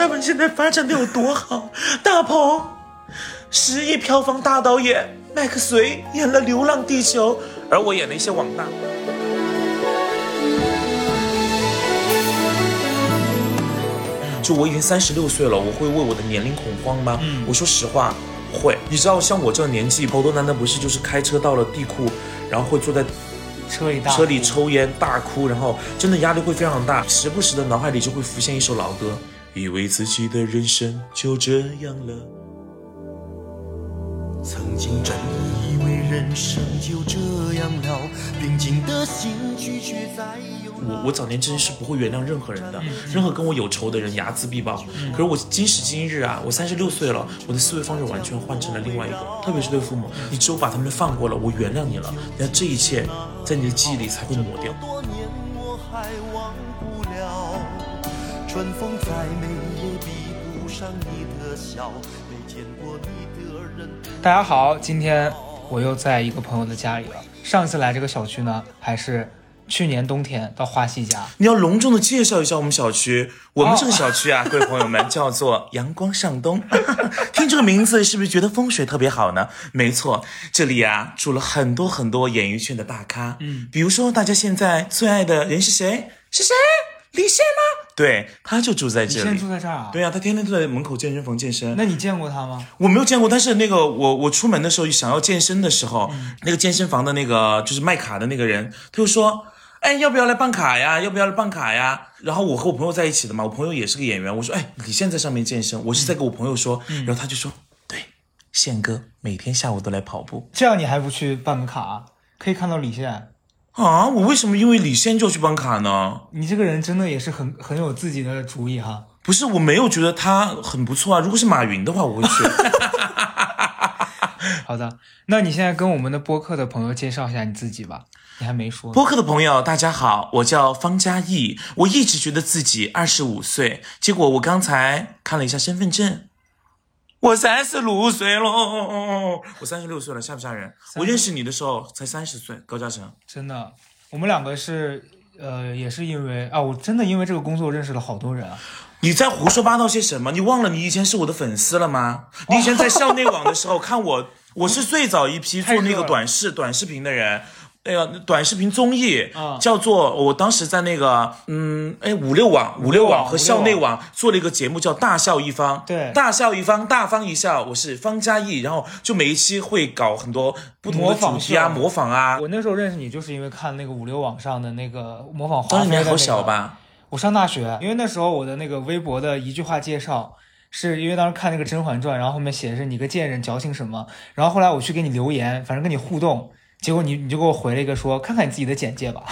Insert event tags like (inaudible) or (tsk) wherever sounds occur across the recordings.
他们现在发展的有多好？大鹏，十亿票房大导演麦克隋演了《流浪地球》，而我演了一些网大。就我已经三十六岁了，我会为我的年龄恐慌吗？嗯，我说实话，会。你知道，像我这个年纪，好多男的不是就是开车到了地库，然后会坐在车里车里抽烟大哭，然后真的压力会非常大，时不时的脑海里就会浮现一首老歌，以为自己的人生就这样了。曾经真以为人生就这样了，平静的心拒绝再有。我我早年真是不会原谅任何人的，任何跟我有仇的人睚眦必报。可是我今时今日啊，我三十六岁了，我的思维方式完全换成了另外一个。特别是对父母，你只有把他们放过了，我原谅你了，那这一切在你的记忆里才会抹掉。春风再美也比不上你的笑，没见过你的人。大家好，今天我又在一个朋友的家里了。上次来这个小区呢，还是去年冬天到花溪家。你要隆重的介绍一下我们小区，我们这个小区啊，各位朋友们叫做阳光上东。(laughs) 听这个名字是不是觉得风水特别好呢？没错，这里啊住了很多很多演艺圈的大咖，嗯，比如说大家现在最爱的人是谁？是谁？李现吗？对，他就住在这里。你现在住在这儿啊？对呀、他天天都在门口健身房健身。那你见过他吗？我没有见过，但是那个我我出门的时候想要健身的时候，嗯那个健身房的那个就是卖卡的那个人，他就说，哎，要不要来办卡呀？要不要来办卡呀？然后我和我朋友在一起的嘛，我朋友也是个演员，我说，哎，李现在上面健身，我是在跟我朋友说，嗯然后他就说，对，宪哥每天下午都来跑步这样你还不去办个卡啊？可以看到李现。啊，我为什么因为李现就要去办卡呢？你这个人真的也是很很有自己的主意哈。不是，我没有觉得他很不错啊，如果是马云的话，我会去。(laughs) 好的，那你现在跟我们的播客的朋友介绍一下你自己吧。你还没说。播客的朋友，大家好，我叫方嘉译。我一直觉得自己二十五岁，结果我刚才看了一下身份证，我三十六岁喽。我三十六岁了，吓不吓人？我认识你的时候才三十岁，高嘉诚。真的，我们两个是呃，也是因为啊，我真的因为这个工作认识了好多人啊。你在胡说八道些什么？你忘了你以前是我的粉丝了吗？你以前在校内网的时候 (laughs) 看我，我是最早一批做那个短视短视频的人。那个短视频综艺、啊。叫做，我当时在那个嗯，哎五六网、五六网和校内网。做了一个节目叫《大笑一方》，对。大笑一方，大方一笑，我是方嘉译，然后就每一期会搞很多不同的主题啊，秀模仿啊。我那时候认识你，就是因为看那个五六网上的那个模仿华当时你还好小吧？我上大学，因为那时候我的那个微博的一句话介绍，是因为当时看那个《甄嬛传》，然后后面写的是你个贱人矫情什么，然后后来我去给你留言，反正跟你互动，结果你你就给我回了一个说，看看你自己的简介吧。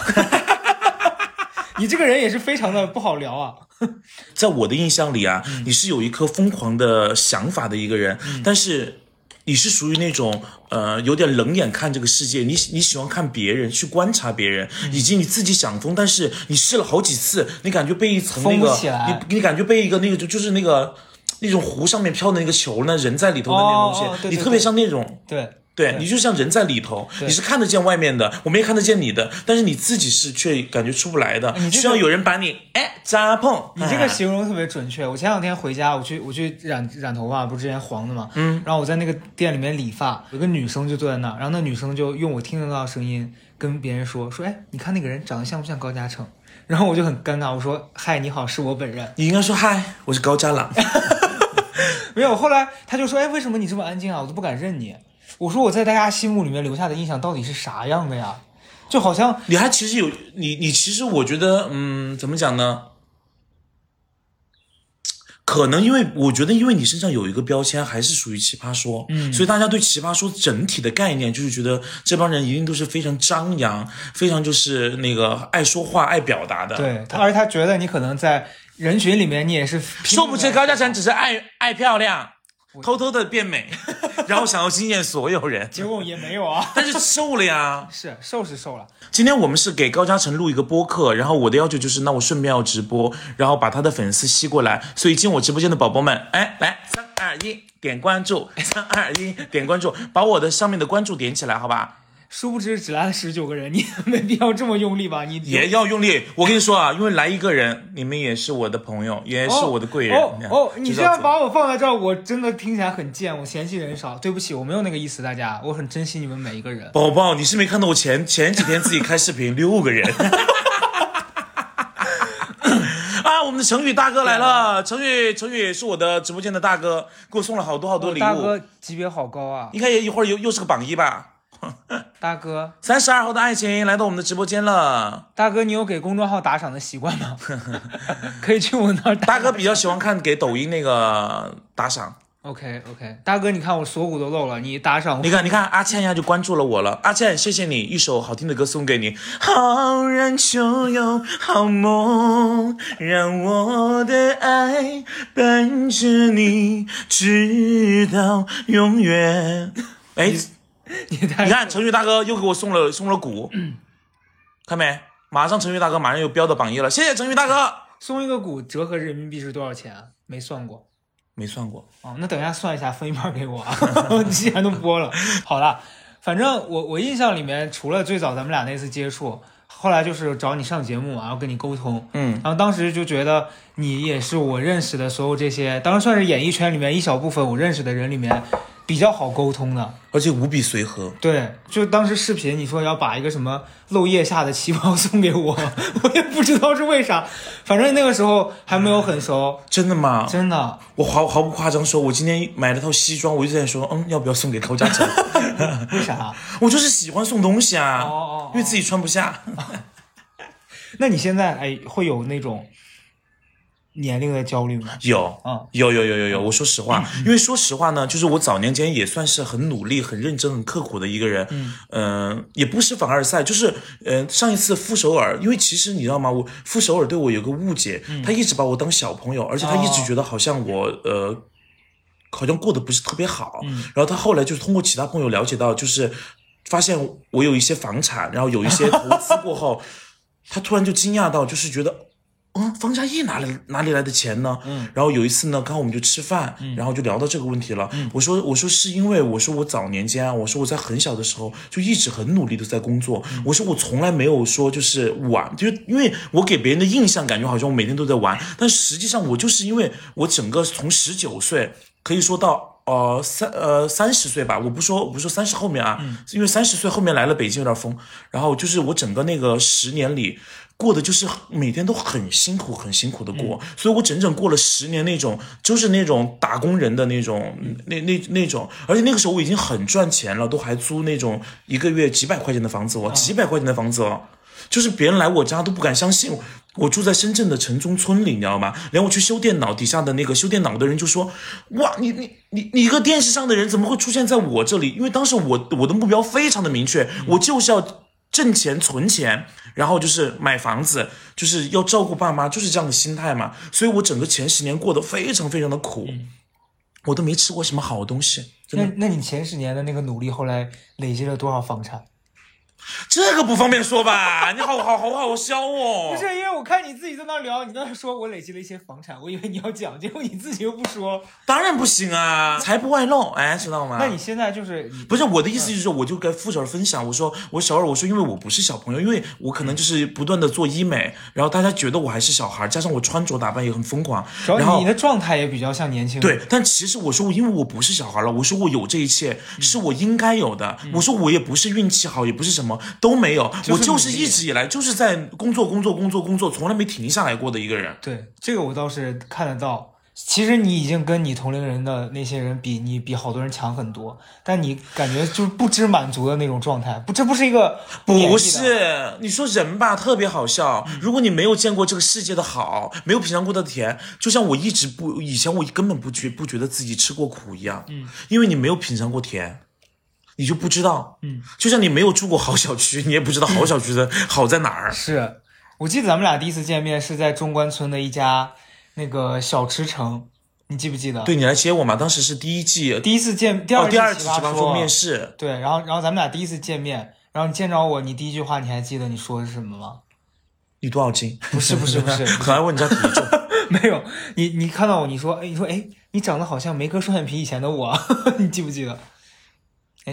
(laughs) 你这个人也是非常的不好聊啊。在我的印象里啊，你是有一颗疯狂的想法的一个人，但是你是属于那种呃有点冷眼看这个世界，你你喜欢看别人，去观察别人，以及你自己想疯，但是你试了好几次，你感觉被一层那个你你感觉被一个那个就就是那个那种湖上面飘的那个球呢，人在里头的那种东西，哦哦对对你特别像那种。对，对你就像人在里头，你是看得见外面的，我们也看得见你的，但是你自己是却感觉出不来的，你需要有人把你哎扎碰。你这个哎形容特别准确。我前两天回家，我去我去染染头发，不是之前黄的嘛，嗯，然后我在那个店里面理发，有个女生就坐在那儿，然后那女生就用我听得到的声音跟别人说说，哎，你看那个人长得像不像高嘉诚？(laughs) 然后我就很尴尬，我说嗨，你好，是我本人。(laughs) 你应该说嗨，我是高嘉朗。(laughs) 没有，后来他就说，哎，为什么你这么安静啊？我都不敢认你。我说我在大家心目里面留下的印象到底是啥样的呀？就好像你还其实有你你其实我觉得嗯怎么讲呢？可能因为我觉得因为你身上有一个标签还是属于奇葩说，嗯，所以大家对奇葩说整体的概念就是觉得这帮人一定都是非常张扬，非常就是那个爱说话、爱表达的。，对他，而且他觉得你可能在人群里面你也是说不知命地高嘉诚只是爱爱漂亮，偷偷的变美，(laughs) 然后想要惊艳所有人，结果也没有啊。(laughs) 但是瘦了呀。(laughs) 是瘦是瘦了，今天我们是给高嘉诚录一个播客，然后我的要求就是，那我顺便要直播，然后把他的粉丝吸过来。所以进我直播间的宝宝们，哎，来三二一，点关注，三二一，点关注，把我的上面的关注点起来，好吧？殊不知只来了十九个人，你 (laughs) 没必要这么用力吧？你也要用力。我跟你说啊，因为来一个人，你们也是我的朋友，也是我的贵人。哦哦，你这样把把我放在这儿，我真的听起来很贱，我嫌弃人少。对不起，我没有那个意思，大家，我很珍惜你们每一个人。宝宝，你是没看到我前前几天自己开视频，(laughs) 六个人。(laughs) 啊，我们的成宇大哥来了！成宇，成宇是我的直播间的大哥，给我送了好多好多礼物。大哥级别好高啊！应该也一会儿又又是个榜一吧？(laughs) 大哥，三十二号的爱情来到我们的直播间了。大哥，你有给公众号打赏的习惯吗？(laughs) 可以去我那儿。大哥比较喜欢看给抖音那个打赏。OK OK，大哥，你看我锁骨都露了，你打赏。你看，你看，阿倩一下就关注了我了。阿倩，谢谢你，一首好听的歌送给你。好人就有好梦，让我的爱伴着你直到永远。哎，(laughs) 你你看，程序大哥又给我送了送了鼓，看没？马上程序大哥马上又飙到榜一了，谢谢程序大哥。送一个鼓折合人民币是多少钱？没算过。没算过哦，那等一下算一下，分一半给我啊！(laughs) 既然都播了，好了，反正我我印象里面，除了最早咱们俩那次接触，后来就是找你上节目，然后跟你沟通，嗯，然后当时就觉得你也是我认识的所有这些，当然算是演艺圈里面一小部分我认识的人里面。比较好沟通的，而且无比随和。对，就当时视频你说要把一个什么漏腋下的旗袍送给我，(laughs) 我也不知道是为啥，反正那个时候还没有很熟。真的吗？真的，我毫毫不夸张说，我今天买了套西装，我就在说，嗯，要不要送给高嘉诚？(laughs) 为啥？(laughs) 我就是喜欢送东西啊，哦哦，因为自己穿不下。那你现在哎会有那种？年龄的焦虑吗？有，嗯，有有有有有。我说实话，因为说实话呢，就是我早年间也算是很努力、很认真、很刻苦的一个人。嗯，嗯，也不是凡尔赛，就是，嗯，上一次傅首尔，因为其实你知道吗？我傅首尔对我有个误解，他一直把我当小朋友，而且他一直觉得好像我，呃，好像过得不是特别好。嗯，然后他后来就是通过其他朋友了解到，就是发现我有一些房产，然后有一些投资过后，(laughs) 他突然就惊讶到，就是觉得。嗯，方嘉译哪里哪里来的钱呢？嗯，然后有一次呢，刚好我们就吃饭，然后就聊到这个问题了。嗯，我说我说是因为我说我早年间啊，我说我在很小的时候就一直很努力的在工作。我说我从来没有说就是玩，就是因为我给别人的印象感觉好像我每天都在玩，但实际上我就是因为我整个从十九岁可以说到呃三呃三十岁吧，我不说我不说三十后面啊，因为三十岁后面来了北京有点疯，然后就是我整个那个十年里。过的就是每天都很辛苦，很辛苦的过，所以我整整过了十年那种，就是那种打工人的那种，那那那种，而且那个时候我已经很赚钱了，都还租那种一个月几百块钱的房子哦，几百块钱的房子哦，就是别人来我家都不敢相信，我住在深圳的城中村里，你知道吗？连我去修电脑底下的那个修电脑的人就说，哇，你你你你一个电视上的人怎么会出现在我这里？因为当时我我的目标非常的明确，我就是要。挣钱存钱，然后就是买房子，就是要照顾爸妈，就是这样的心态嘛。所以我整个前十年过得非常非常的苦，我都没吃过什么好东西。那那你前十年的那个努力，后来累积了多少房产？这个不方便说吧？(laughs) 你好好好好笑哦！不是因为我看你自己在那聊，你在那说我累积了一些房产，我以为你要讲，结果你自己又不说。当然不行啊，财不外露，哎，知道吗？那你现在就是不是我的意思，就是说我就跟付小二分享，我说我小二，我说因为我不是小朋友，因为我可能就是不断的做医美，然后大家觉得我还是小孩，加上我穿着打扮也很疯狂，然后你的状态也比较像年轻人。对，但其实我说因为我不是小孩了，我说我有这一切是我应该有的，我说我也不是运气好，也不是什么。都没有，我就是一直以来就是在工作工作工作工作，从来没停下来过的一个人。对，这个我倒是看得到。其实你已经跟你同龄人的那些人比，你比好多人强很多，但你感觉就是不知满足的那种状态。不，这不是一个不是你说人吧，特别好笑。如果你没有见过这个世界的好，没有品尝过的甜，就像我一直不以前我根本不觉不觉得自己吃过苦一样。嗯，因为你没有品尝过甜。你就不知道，嗯，就像你没有住过好小区，你也不知道好小区的 (laughs) 好在哪儿。是我记得咱们俩第一次见面是在中关村的一家那个小吃城，你记不记得？对你来接我嘛？当时是第一季第一次见，第二第二次奇葩说面试。对，然后然后咱们俩第一次见面，然后你见着我，你第一句话你还记得你说的是什么吗？你多少斤？不是不是不是，很爱问你家体重。(laughs) 没有，你你看到我，你说哎，你说哎，你长得好像没割双眼皮以前的我，(laughs) 你记不记得？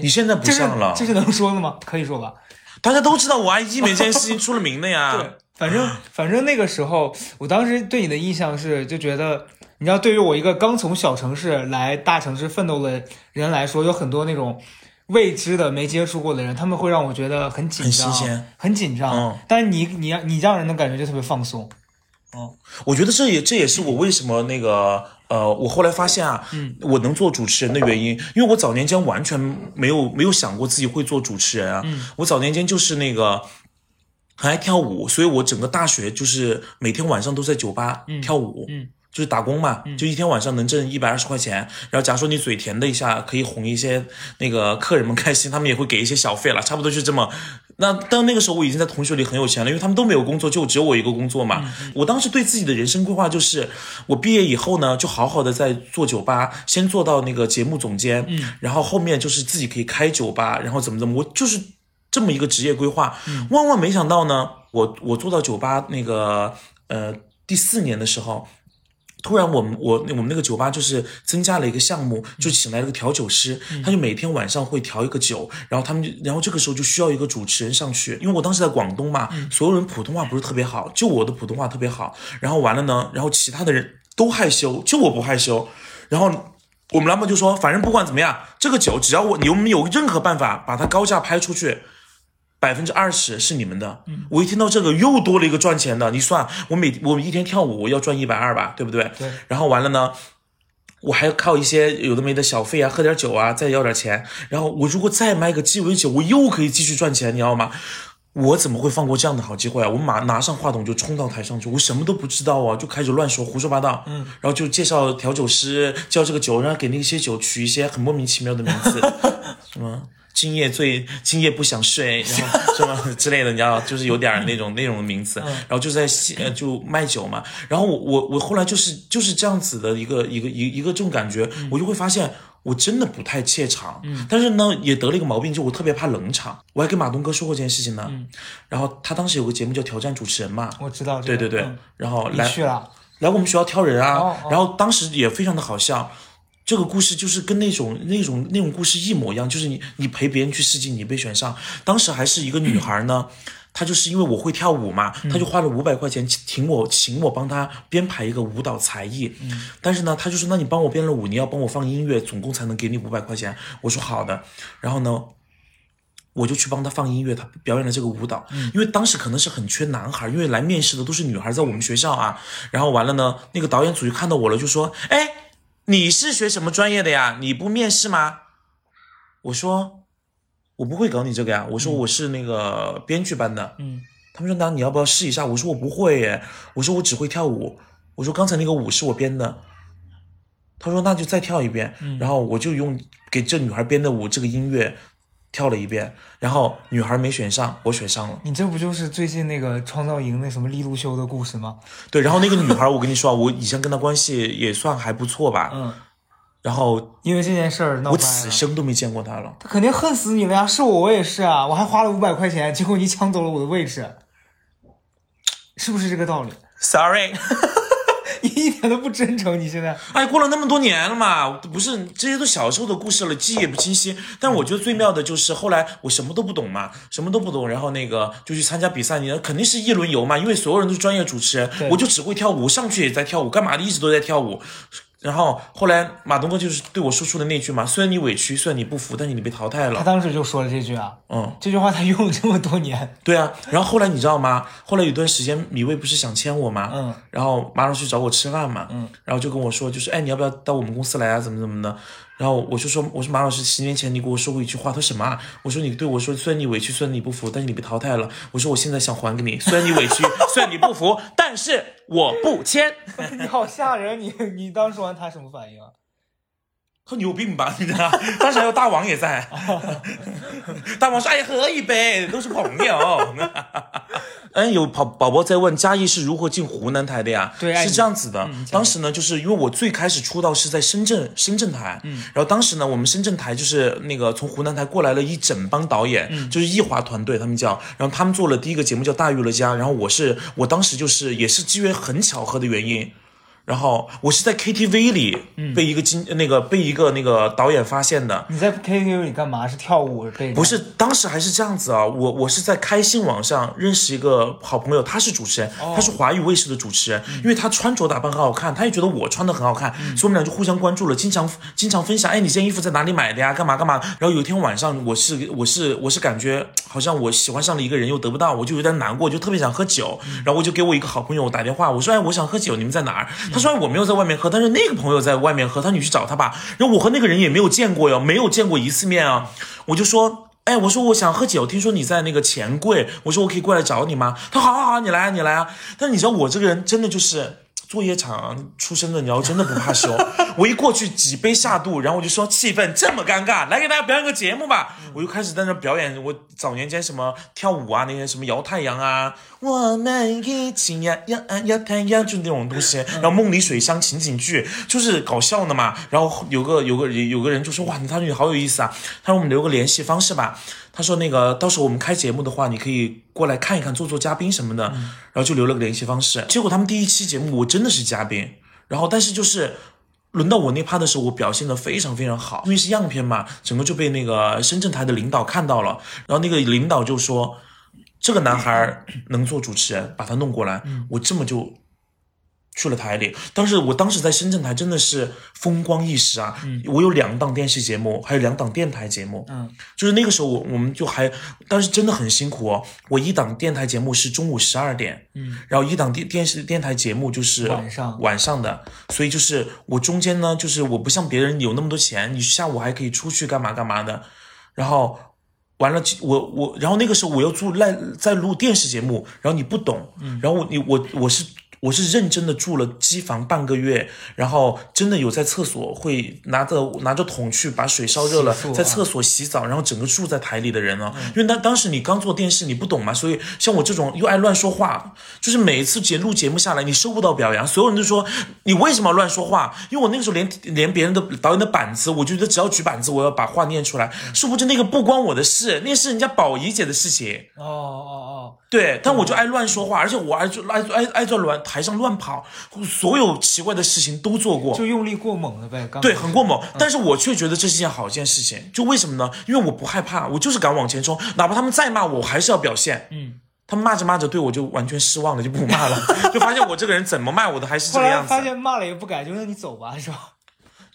你现在不像了，这是能说的吗？(laughs) 可以说吧。大家都知道我爱医美这件事情出了名的呀。(laughs) 对，反正反正那个时候，我当时对你的印象是，就觉得，你知道，对于我一个刚从小城市来大城市奋斗的人来说，有很多那种未知的、没接触过的人，他们会让我觉得很紧很张，新鲜很紧张。嗯但是你你你让人的感觉就特别放松。我觉得这也这也是我为什么那个呃，我后来发现啊，嗯，我能做主持人的原因，因为我早年间完全没有没有想过自己会做主持人啊，嗯，我早年间就是那个。很爱跳舞，所以我整个大学就是每天晚上都在酒吧跳舞，嗯就是打工嘛，就一天晚上能挣一百二十块钱。然后假如说你嘴甜的一下，可以哄一些那个客人们开心，他们也会给一些小费了，差不多就这么。那但那个时候我已经在同学里很有钱了，因为他们都没有工作，就只有我一个工作嘛。我当时对自己的人生规划就是，我毕业以后呢，就好好的在做酒吧，先做到那个节目总监，然后后面就是自己可以开酒吧，然后怎么怎么，我就是这么一个职业规划。万万没想到呢，我我做到酒吧那个呃第四年的时候。突然我们我我们那个酒吧就是增加了一个项目，就请来了个调酒师，他就每天晚上会调一个酒，然后他们就然后这个时候就需要一个主持人上去，因为我当时在广东嘛，所有人普通话不是特别好，就我的普通话特别好，然后完了呢，然后其他的人都害羞，就我不害羞，然后。我们老板就说，反正不管怎么样，这个酒只要我你们有任何办法把它高价拍出去，百分之二十是你们的。嗯我一听到这个，又多了一个赚钱的。你算，我每我一天跳舞，我要赚一百二吧，对不对？对。然后完了呢，我还靠一些有的没的小费啊，喝点酒啊，再要点钱。然后我如果再卖个鸡尾酒，我又可以继续赚钱，你知道吗？我怎么会放过这样的好机会啊？我马拿上话筒就冲到台上去，我什么都不知道啊，就开始乱说，胡说八道。嗯，然后就介绍调酒师，叫这个酒，然后给那些酒取一些很莫名其妙的名字，(laughs) 什么今夜醉，今夜不想睡，(laughs) 然后什么之类的，你知道，就是有点儿那种那种名词，然后就在呃就卖酒嘛。然后我我我后来就是就是这样子的一个一个一一个这种感觉，我就会发现。我真的不太怯场，嗯，但是呢，也得了一个毛病，就我特别怕冷场。我还跟马东哥说过这件事情呢，嗯，然后他当时有个节目叫《挑战主持人》嘛，我知道，对对对，嗯。然后来你去了，来我们学校挑人啊，哦哦。然后当时也非常的好笑。这个故事就是跟那种那种那种故事一模一样，就是你你陪别人去试镜，你被选上。当时还是一个女孩呢，她就是因为我会跳舞嘛，她就花了五百块钱请我请我帮她编排一个舞蹈才艺。但是呢，她就说那你帮我编了舞，你要帮我放音乐，总共才能给你五百块钱。我说好的。然后呢，我就去帮她放音乐，她表演了这个舞蹈。因为当时可能是很缺男孩，因为来面试的都是女孩，在我们学校啊。然后完了呢，那个导演组就看到我了，就说：“哎，你是学什么专业的呀？你不面试吗？”我说：“我不会搞你这个呀。”我说：“我是那个编剧班的。”嗯，他们说：“那你要不要试一下？”我说：“我不会耶。”我说：“我只会跳舞。”我说：“刚才那个舞是我编的。”他说：“那就再跳一遍。然后我就用给这女孩编的舞这个音乐跳了一遍，然后女孩没选上，我选上了。你这不就是最近那个创造营那什么利路修的故事吗？对，然后那个女孩，我跟你说啊，我以前跟她关系也算还不错吧。嗯，然后因为这件事儿闹我此生都没见过她了。她肯定恨死你了呀！是我，我也是啊，我还花了五百块钱，结果你抢走了我的位置，是不是这个道理？Sorry，(laughs) 你一点都不真诚，你现在哎，过了那么多年了嘛，不是这些都小时候的故事了，记忆也不清晰。但我觉得最妙的就是后来我什么都不懂嘛，什么都不懂，然后那个就去参加比赛，你肯定是一轮游嘛，因为所有人都是专业主持人，我就只会跳舞，上去也在跳舞，干嘛的一直都在跳舞。然后后来马东哥就是对我说出的那句嘛，虽然你委屈，虽然你不服，但是你被淘汰了他。当时就说了这句啊，嗯，这句话他用了这么多年，对啊。然后后来你知道吗？后来有段时间米未不是想签我吗？嗯，然后马上去找我吃饭嘛，嗯，然后就跟我说，就是哎，你要不要到我们公司来啊？怎么怎么的？然后我就说，我说马老师，十年前你给我说过一句话，他说什么啊？我说你对我说，虽然你委屈，虽然你不服，但是你被淘汰了。我说我现在想还给你，虽然你委屈，虽然你不服，但是我不签。(laughs) 你好吓人！你你当时说完他什么反应啊？他有病吧？你知道？当时还有大王也在，(laughs) 大王说：“哎，喝一杯，都是朋友。(laughs) ”嗯，有宝宝宝在问嘉义是如何进湖南台的呀？是对爱你这样子的。当时呢，就是因为我最开始出道是在深圳，深圳台。嗯。然后当时呢，我们深圳台就是那个从湖南台过来了一整帮导演，就是艺华团队，他们叫。然后他们做了第一个节目叫《大娱乐家》，然后我是我当时就是也是机缘很巧合的原因。然后我是在 KTV 里嗯被一个经、那个被一个那个导演发现的。你在 KTV 里干嘛？是跳舞被不是，当时还是这样子啊，我我是在开心网上认识一个好朋友，他是主持人，哦他是华语卫视的主持人，嗯因为他穿着打扮很好看，他也觉得我穿的很好看，所以我们俩就互相关注了，经常经常分享，哎，你这件衣服在哪里买的呀？干嘛干嘛？然后有一天晚上，我是我是我是感觉好像我喜欢上了一个人又得不到，我就有点难过，就特别想喝酒，嗯然后我就给我一个好朋友打电话，我说，哎，我想喝酒，你们在哪儿？他说，我没有在外面喝，但是那个朋友在外面喝，他说你去找他吧。然后我和那个人也没有见过哟，没有见过一次面啊，我就说。哎，我说我想喝酒，听说你在那个钱柜，我说我可以过来找你吗？他好好好，你来啊，你来啊。但是你知道我这个人真的就是作业场出身的，你要真的不怕羞。(laughs) 我一过去几杯下肚，然后我就说气氛这么尴尬，来给大家表演个节目吧。我就开始在那表演我早年间什么跳舞啊，那些什么摇太阳啊，我们一起呀呀啊摇太阳，就那种东西。然后梦里水乡情景剧就是搞笑的嘛。然后有个有个有个人就说哇，你他说你好有意思啊，他说我们留个联系方式吧。他说那个到时候我们开节目的话，你可以过来看一看，做做嘉宾什么的。然后就留了个联系方式。结果他们第一期节目我真的是嘉宾，然后但是就是。轮到我那趴的时候，我表现的非常非常好，因为是样片嘛，整个就被那个深圳台的领导看到了，然后那个领导就说，这个男孩能做主持人，把他弄过来，我这么就去了台里。当时我当时在深圳台真的是风光一时啊，嗯我有两档电视节目，还有两档电台节目，嗯，就是那个时候我我们就还，当时真的很辛苦哦。我一档电台节目是中午十二点，嗯，然后一档电电视电台节目就是晚上晚上的，所以就是我中间呢，就是我不像别人有那么多钱，你下午还可以出去干嘛干嘛的，然后完了，我我然后那个时候我又做赖在录电视节目，然后你不懂，然后我你我我是。我是认真的住了机房半个月，然后真的有在厕所会拿着拿着桶去把水烧热了，啊在厕所洗澡，然后整个住在台里的人啊，因为当当时你刚做电视，你不懂嘛，所以像我这种又爱乱说话，就是每一次节录节目下来，你收不到表扬，所有人都说你为什么要乱说话？因为我那个时候连连别人的导演的板子，我觉得只要举板子，我要把话念出来，殊不知那个不关我的事，那是人家宝仪姐的事情。哦哦哦对，但我就爱乱说话，而且我爱就爱爱爱在乱台上乱跑，所有奇怪的事情都做过哦，。就用力过猛了呗。刚对，很过猛，但是我却觉得这是件好件事情。就为什么呢？因为我不害怕，我就是敢往前冲，哪怕他们再骂我，我还是要表现。嗯，他们骂着骂着对我就完全失望了，就不骂了，就发现我这个人怎么骂我都还是这个样子。发现骂了也不改，就让你走吧，是吧？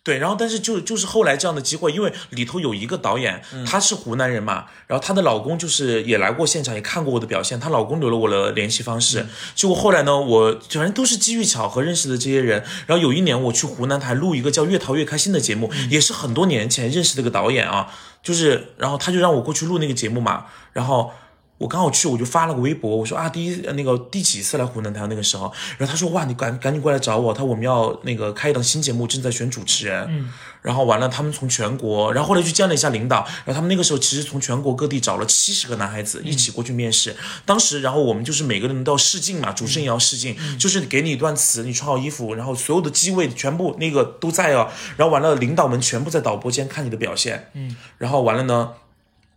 对，然后但是就就是后来这样的机会，因为里头有一个导演，她是湖南人嘛，然后她的老公就是也来过现场，也看过我的表现，她老公留了我的联系方式。结果后来呢，我反正都是机遇巧合认识的这些人。然后有一年我去湖南台录一个叫《越淘越开心》的节目，也是很多年前认识的一个导演啊，就是然后他就让我过去录那个节目嘛，然后。我刚好去，我就发了个微博，我说啊，第一那个第几次来湖南台那个时候，然后他说哇，你赶赶紧过来找我，他说我们要那个开一档新节目，正在选主持人，嗯，然后完了，他们从全国，然后后来去见了一下领导，然后他们那个时候其实从全国各地找了七十个男孩子一起过去面试，当时然后我们就是每个人都要试镜嘛，主持人也要试镜，就是给你一段词，你穿好衣服，然后所有的机位全部那个都在哦，然后完了，领导们全部在导播间看你的表现，嗯，然后完了呢。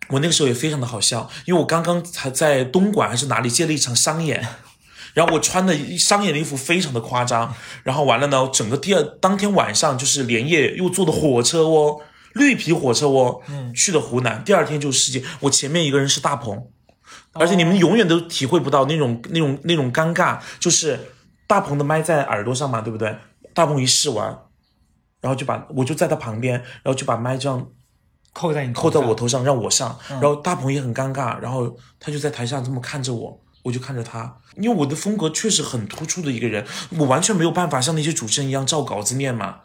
我那个时候也非常的好笑，因为我刚刚才在东莞还是哪里接了一场商演，然后我穿的商演的衣服非常的夸张，然后完了呢，整个第二当天晚上就是连夜又坐的火车哦，绿皮火车哦，去的湖南，第二天就是世界，我前面一个人是大鹏，而且你们永远都体会不到那种那种那种尴尬，就是大鹏的麦在耳朵上嘛，对不对？大鹏一试完，然后就把我就在他旁边，然后就把麦这样扣在你头扣在上我头上让我上，然后大鹏也很尴尬，然后他就在台下这么看着我，我就看着他，因为我的风格确实很突出的一个人，我完全没有办法像那些主持人一样照稿子念嘛。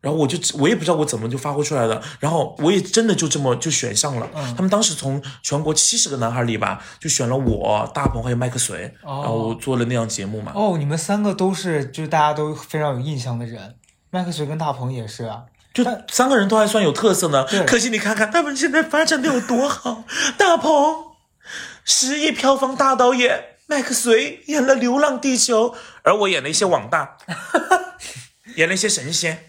然后我就我也不知道我怎么就发挥出来了，然后我也真的就这么就选上了。他们当时从全国七十个男孩里吧，就选了我、大鹏还有麦克隋，然后我做了那样节目嘛。哦，你们三个都是就是大家都非常有印象的人，麦克隋跟大鹏也是啊。就三个人都还算有特色呢，可惜你看看他们现在发展的有多好。大鹏，十亿票房大导演，麦克隋演了《流浪地球》，而我演了一些网大，(laughs) 演了一些神仙。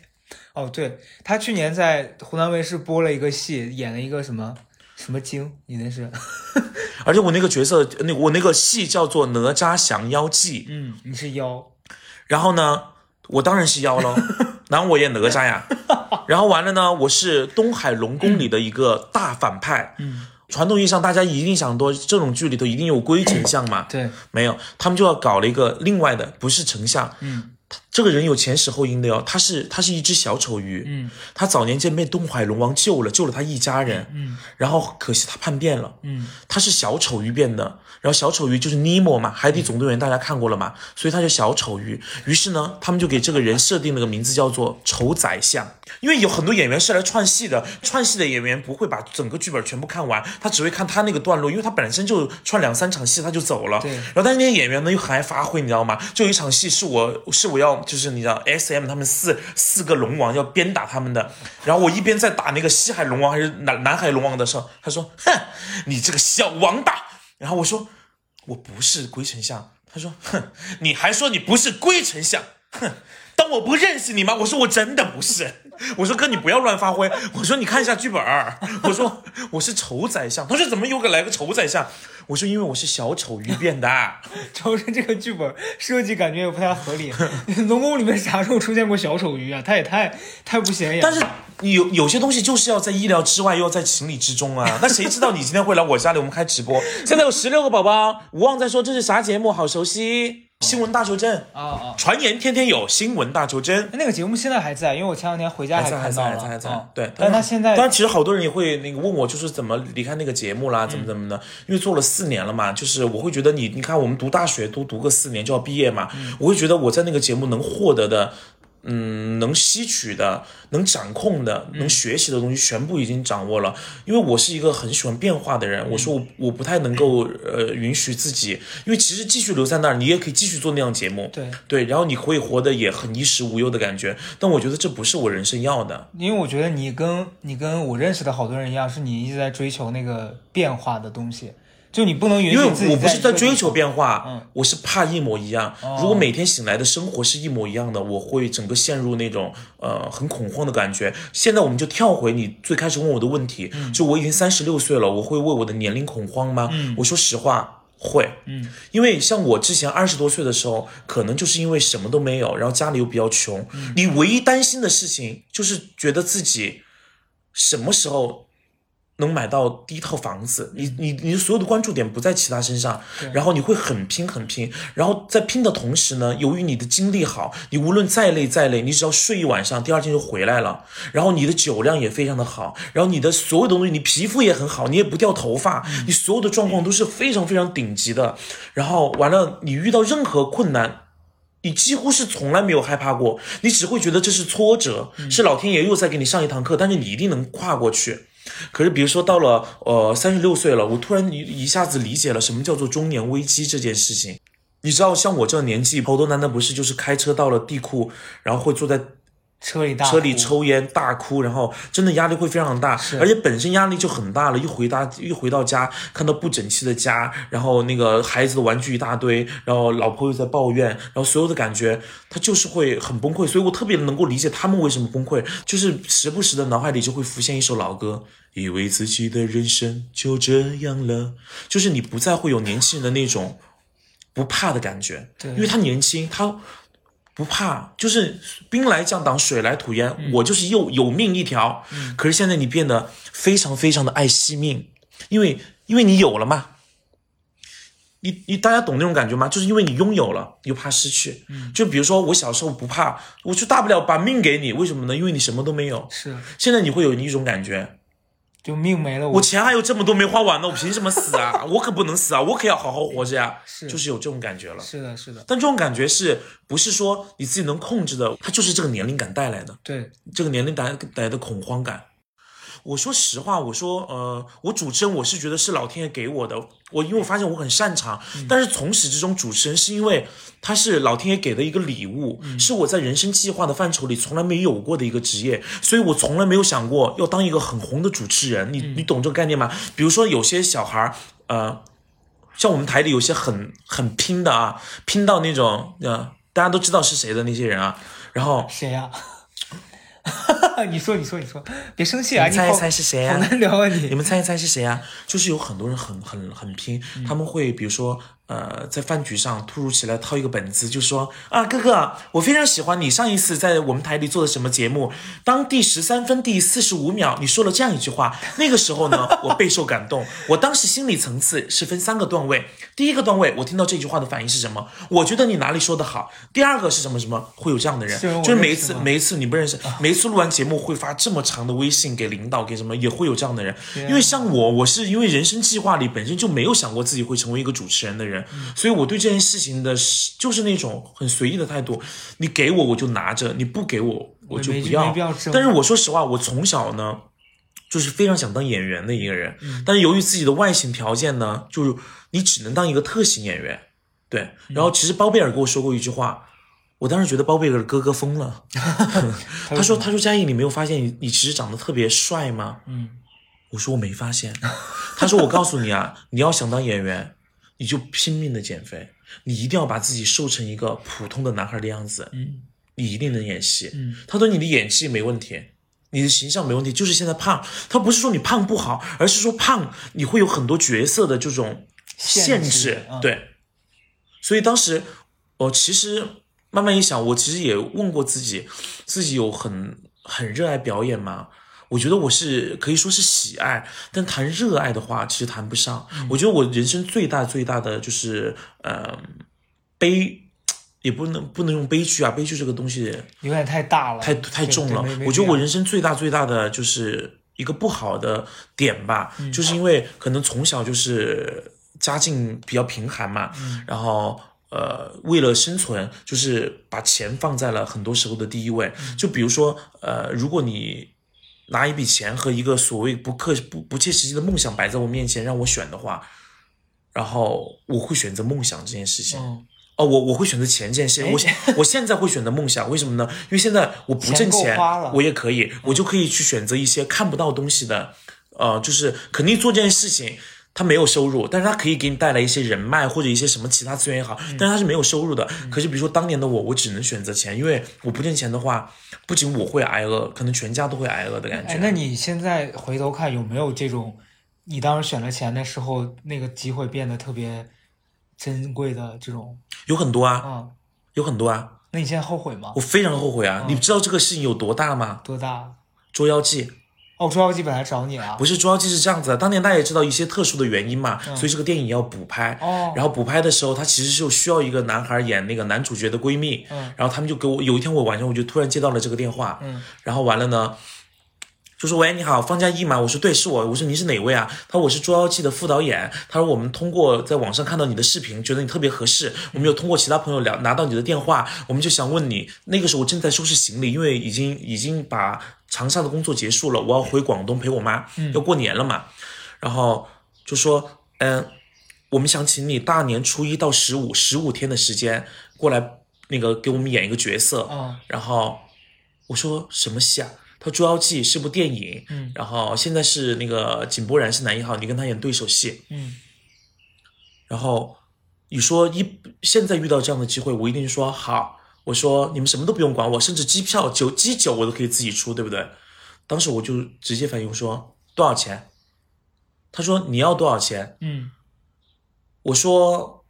哦，对他去年在湖南卫视播了一个戏，演了一个什么什么精，你那是？(laughs) 而且我那个角色，那我那个戏叫做《哪吒降妖记》，嗯，你是妖。然后呢，我当然是妖喽，(laughs) 然后我演哪吒呀，(laughs) 然后完了呢，我是东海龙宫里的一个大反派。嗯，传统意义上大家一定想多，这种剧里头一定有龟丞相嘛？对，没有，他们就要搞了一个另外的，不是丞相。嗯，这个人有前史后因的哟，他是他是一只小丑鱼。嗯，他早年间被东海龙王救了，救了他一家人。嗯，然后可惜他叛变了。嗯，他是小丑鱼变的，然后小丑鱼就是尼莫嘛，《海底总动员》大家看过了嘛，所以他叫小丑鱼。于是呢，他们就给这个人设定了个名字叫做丑宰相，因为有很多演员是来串戏的，串戏的演员不会把整个剧本全部看完，他只会看他那个段落，因为他本身就串两三场戏他就走了。对然后但是那些演员呢又很爱发挥，你知道吗？就有一场戏是我是我要就是你知道 S M 他们四四个龙王要鞭打他们的，然后我一边在打那个西海龙王还是南南海龙王的时候，他说：“哼，你这个小王八。”然后我说：“我不是龟丞相。”他说：“哼，你还说你不是龟丞相？哼，当我不认识你吗？”我说：“我真的不是。” (laughs) 我说：“哥，你不要乱发挥。(laughs) ”我说：“你看一下剧本儿。(laughs) ”我说：“我是丑宰相。”他说：“怎么又给来个丑宰相？”我说：“因为我是小丑鱼变的。”主要是这个剧本设计感觉也不太合理。龙宫里面啥时候出现过小丑鱼啊？他也太太不显眼。但是有有些东西就是要在意料之外，又要在情理之中啊。那谁知道你今天会来我家里，我们开直播。现在有十六个宝宝，无望在说这是啥节目，好熟悉。新闻大求真，啊啊，传言天天有新闻大求真。那个节目现在还在，因为我前两天回家还在，还在，看到了。还在，还在嗯。对，但他现在当然，其实好多人也会那个问我，就是怎么离开那个节目啦，怎么怎么的。嗯因为做了四年了嘛，就是我会觉得你，你看我们读大学都读个四年就要毕业嘛，嗯我会觉得我在那个节目能获得的。嗯，能吸取的、能掌控的、嗯能学习的东西，全部已经掌握了。因为我是一个很喜欢变化的人，我说我我不太能够呃允许自己，因为其实继续留在那儿，你也可以继续做那样节目，对对，然后你可以活得也很衣食无忧的感觉。但我觉得这不是我人生要的。因为我觉得你跟你跟我认识的好多人一样，是你一直在追求那个变化的东西，就你不能允因为许自己我不是在在追求变。化，嗯我是怕一模一样。如果每天醒来的生活是一模一样的，我会整个陷入那种呃很恐慌的感觉。现在我们就跳回你最开始问我的问题，嗯就我已经三十六岁了，我会为我的年龄恐慌吗？我说实话，会。嗯，因为像我之前二十多岁的时候，可能就是因为什么都没有，然后家里又比较穷，嗯你唯一担心的事情就是觉得自己什么时候能买到第一套房子，你你你所有的关注点不在其他身上，然后你会很拼很拼，然后在拼的同时呢，由于你的精力好，你无论再累再累，你只要睡一晚上，第二天就回来了，然后你的酒量也非常的好，然后你的所有的东西，你皮肤也很好，你也不掉头发，你所有的状况都是非常非常顶级的，然后完了，你遇到任何困难。你几乎是从来没有害怕过，你只会觉得这是挫折，是老天爷又在给你上一堂课，但是你一定能跨过去。可是，比如说到了呃三十六岁了，我突然一一下子理解了什么叫做中年危机这件事情。你知道，像我这个年纪，好多男的不是就是开车到了地库，然后会坐在车里大车里抽烟大哭，然后真的压力会非常大，而且本身压力就很大了。一回到一回到家，看到不整齐的家，然后那个孩子的玩具一大堆，然后老婆又在抱怨，然后所有的感觉，他就是会很崩溃。所以我特别能够理解他们为什么崩溃，就是时不时的脑海里就会浮现一首老歌。以为自己的人生就这样了，就是你不再会有年轻人的那种不怕的感觉，对因为他年轻，他不怕，就是兵来将挡，水来土掩，我就是又有命一条。可是现在你变得非常非常的爱惜命，因为因为你有了嘛。你你大家懂那种感觉吗？就是因为你拥有了，又怕失去。就比如说我小时候不怕，我就大不了把命给你，为什么呢？因为你什么都没有。是现在你会有一种感觉，就命没了，我钱还有这么多没花完呢，我凭什么死啊？(laughs) 我可不能死啊，我可要好好活着呀。是就是有这种感觉了。是的，是的，但这种感觉是不是说你自己能控制的？它就是这个年龄感带来的，对，这个年龄带带来的恐慌感。我说实话，我说呃，我主持人我是觉得是老天爷给我的，我因为我发现我很擅长，但是从始至终主持人是因为他是老天爷给的一个礼物，是我在人生计划的范畴里从来没有过的一个职业，所以我从来没有想过要当一个很红的主持人。你你懂这个概念吗？比如说有些小孩儿，呃，像我们台里有些很很拼的啊，拼到那种呃，大家都知道是谁的那些人啊，然后谁呀、(laughs) 你说，你说，你说，别生气啊！你猜一猜是谁呀好难聊啊你！你们猜一猜是谁啊？就是有很多人很很很拼，他们会比如说呃，在饭局上突如其来掏一个本子，就说啊，哥哥，我非常喜欢你上一次在我们台里做的什么节目，当第十三分第四十五秒你说了这样一句话，那个时候呢，我备受感动。我当时心理层次是分三个段位，第一个段位，我听到这句话的反应是什么？我觉得你哪里说的好。第二个是什么什么？会有这样的人，是就是每一次每一次你不认识，每一次录完节目会发这么长的微信给领导给什么，也会有这样的人。因为像我，我是因为人生计划里本身就没有想过自己会成为一个主持人的人，嗯所以我对这件事情的是就是那种很随意的态度，你给我我就拿着，你不给我我就不要。但是我说实话，我从小呢。就是非常想当演员的一个人，嗯但是由于自己的外形条件呢，就是你只能当一个特型演员，对。嗯然后其实包贝尔跟我说过一句话，我当时觉得包贝尔哥哥疯了。(laughs) 他说：“他说嘉译，你没有发现你你其实长得特别帅吗？”嗯，我说我没发现。他说：“我告诉你啊，你要想当演员，你就拼命的减肥，你一定要把自己瘦成一个普通的男孩的样子，嗯，你一定能演戏。嗯，他说你的演技没问题，你的形象没问题，就是现在胖。他不是说你胖不好，而是说胖你会有很多角色的这种限限制制，嗯对。所以当时我其实慢慢一想，我其实也问过自己，自己有很很热爱表演吗？我觉得我是可以说是喜爱，但谈热爱的话，其实谈不上。我觉得我人生最大最大的就是，呃，悲，也不能不能用悲剧啊，悲剧这个东西有点太大了，太太重了。我觉得我人生最大最大的就是一个不好的点吧，嗯就是因为可能从小就是家境比较贫寒嘛，嗯然后。呃，为了生存，就是把钱放在了很多时候的第一位。嗯就比如说，呃，如果你拿一笔钱和一个所谓不客不不切实际的梦想摆在我面前让我选的话，然后我会选择梦想这件事情。嗯，哦，我我会选择钱这件事，我现 (laughs) 我现在会选择梦想，为什么呢？因为现在我不挣钱我也可以，我就可以去选择一些看不到东西的，呃，就是肯定做这件事情。他没有收入，但是他可以给你带来一些人脉或者一些什么其他资源也好，但是他是没有收入的。可是比如说当年的我，我只能选择钱，因为我不挣钱的话，不仅我会挨饿，可能全家都会挨饿的感觉。哎，那你现在回头看有没有这种，你当时选了钱的时候，那个机会变得特别珍贵的这种，有很多啊，嗯，有很多啊，那你现在后悔吗我？非常后悔啊！你知道这个事情有多大吗？多大？《捉妖记》哦，捉妖记本来找你啊，不是《捉妖记》是这样子的，当年大家也知道一些特殊的原因嘛，所以这个电影要补拍。哦然后补拍的时候，他其实就需要一个男孩演那个男主角的闺蜜。嗯然后他们就给我有一天我晚上我就突然接到了这个电话。嗯然后完了呢，就说喂你好，方嘉译吗？我说对，是我。我说您是哪位啊？他说我是《捉妖记》的副导演。他说我们通过在网上看到你的视频，觉得你特别合适，我们有通过其他朋友聊拿到你的电话，我们就想问你，那个时候我正在收拾行李，因为已经已经把长沙的工作结束了，我要回广东陪我妈，要过年了嘛。然后就说，嗯，我们想请你大年初一到十五十五天的时间过来，那个给我们演一个角色。哦然后我说什么戏啊？他说《捉妖记》是部电影，嗯然后现在是那个井柏然是男一号，你跟他演对手戏。嗯然后你说一现在遇到这样的机会，我一定说好。我说你们什么都不用管我，甚至机票酒机酒我都可以自己出，对不对？当时我就直接反应我说多少钱？他说你要多少钱？嗯我说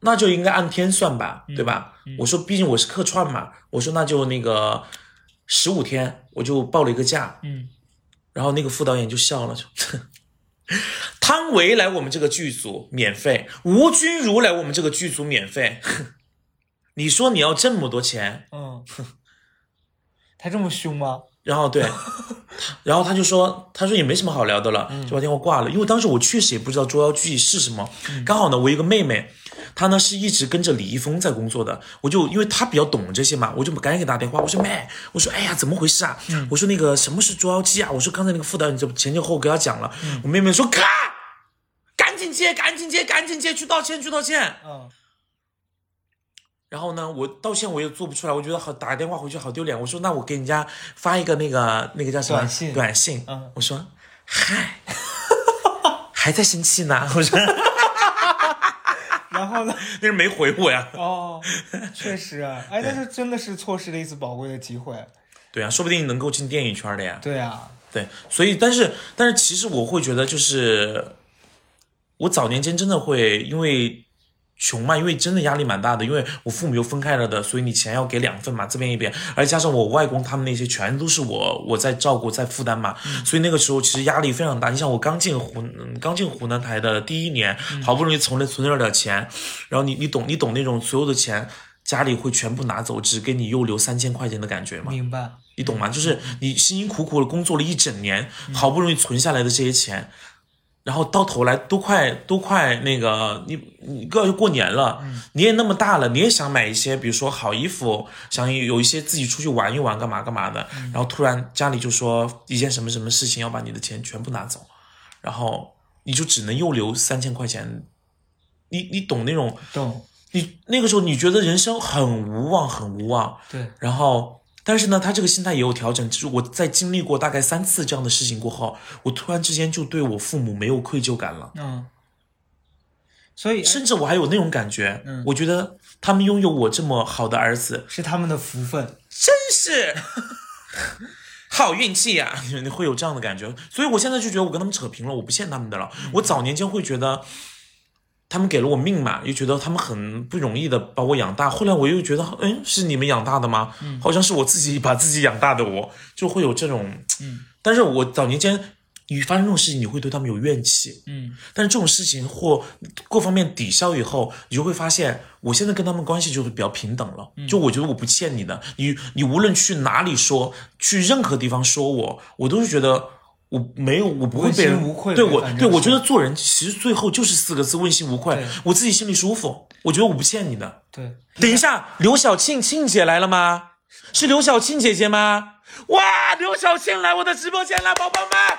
那就应该按天算吧，嗯对吧？我说毕竟我是客串嘛，我说那就那个十五天，我就报了一个价，嗯，然后那个副导演就笑了，就 (laughs) 汤唯来我们这个剧组免费，吴君如来我们这个剧组免费，你说你要这么多钱，嗯，他这么凶吗？(laughs) 然后对，(laughs) 然后他就说，他说也没什么好聊的了，就把电话挂了。因为当时我确实也不知道捉妖记是什么，刚好呢，我有一个妹妹，她呢是一直跟着李易峰在工作的，我就因为她比较懂这些嘛，我就赶紧给她打电话，我说妹，我说哎呀怎么回事啊？我说那个什么是捉妖记啊？我说刚才那个副导演就前前后后给她讲了，我妹妹说咔，赶紧接，赶紧接，赶紧接，去道歉，去道歉。嗯然后呢，我道歉我也做不出来，我觉得好打个电话回去好丢脸。我说那我给人家发一个那个那个叫什么短信短信，嗯我说嗨，还在生气呢？我说 (laughs) 然后呢？(laughs) 那人没回我呀。哦，确实啊，哎，但是真的是错失了一次宝贵的机会。对啊，说不定能够进电影圈的呀。对啊，对，所以但是但是其实我会觉得就是，我早年间真的会因为穷嘛，因为真的压力蛮大的，因为我父母又分开了的，所以你钱要给两份嘛，这边一边，而加上我外公他们那些全都是我我在照顾在负担嘛，所以那个时候其实压力非常大。你想我刚进湖嗯刚进湖南台的第一年，好不容易存了存了点钱，然后你你懂你懂那种所有的钱家里会全部拿走，只给你又留三千块钱的感觉吗？明白。你懂吗？就是你辛辛苦苦的工作了一整年，好不容易存下来的这些钱，然后到头来都快都快那个，你你要过年了，你也那么大了，你也想买一些，比如说好衣服，想有一些自己出去玩一玩，干嘛干嘛的，然后突然家里就说一件什么什么事情要把你的钱全部拿走，然后你就只能又留三千块钱，你你懂那种，懂。你那个时候你觉得人生很无望，很无望，对。然后，但是呢，他这个心态也有调整。就是我在经历过大概三次这样的事情过后，我突然之间就对我父母没有愧疚感了。嗯。所以，甚至我还有那种感觉，嗯我觉得他们拥有我这么好的儿子，是他们的福分。真是 (laughs) 好运气呀、你会有这样的感觉。所以我现在就觉得我跟他们扯平了，我不欠他们的了。我早年间会觉得。他们给了我命嘛，又觉得他们很不容易的把我养大。后来我又觉得，哎，是你们养大的吗？好像是我自己把自己养大的我，就会有这种。嗯，但是我早年间，你发生这种事情，你会对他们有怨气。嗯，但是这种事情或各方面抵消以后，你就会发现，我现在跟他们关系就是比较平等了。就我觉得我不欠你的，你你无论去哪里说，去任何地方说我，我都是觉得我没有，我不会被人无愧对我，对我觉得做人其实最后就是四个字：问心无愧。我自己心里舒服，我觉得我不欠你的。对，(laughs) 等一下，刘晓庆庆姐来了吗？是刘晓庆姐姐吗？哇，刘晓庆来我的直播间了，宝宝们啊！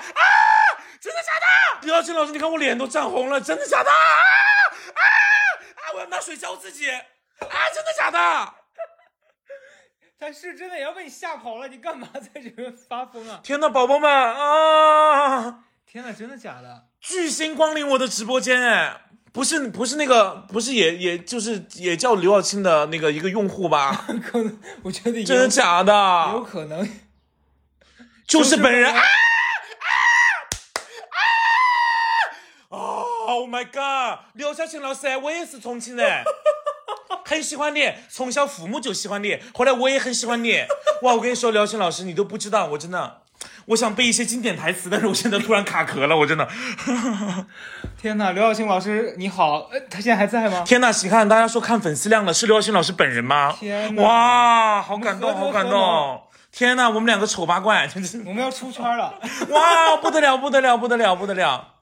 真的假的？刘晓庆老师，你看我脸都涨红了，真的假的？啊啊啊！我要拿水浇自己啊！真的假的？但是真的也要被你吓跑了，你干嘛在这边发疯啊？天呐，宝宝们啊！天呐，真的假的？巨星光临我的直播间，哎，不是不是那个，不是也也就是也叫刘晓庆的那个一个用户吧？(laughs) 可能我觉得也真的假的？有？可能。就是本人就是啊！啊！啊！Oh my god，刘晓庆老师，我也是重庆人，很喜欢你，从小父母就喜欢你，后来我也很喜欢你。(laughs) 哇，我跟你说，刘晓庆老师，你都不知道，我真的，我想背一些经典台词，但是我现在突然卡壳了，我真的。(laughs) 天呐，刘晓庆老师你好，呃，他现在还在吗？天呐，喜看大家说看粉丝量了，是刘晓庆老师本人吗？天哪哇，好感动，好感动！(laughs) 天呐，我们两个丑八怪，真是我们要出圈了。哇，不得了，不得了，不得了，不得了！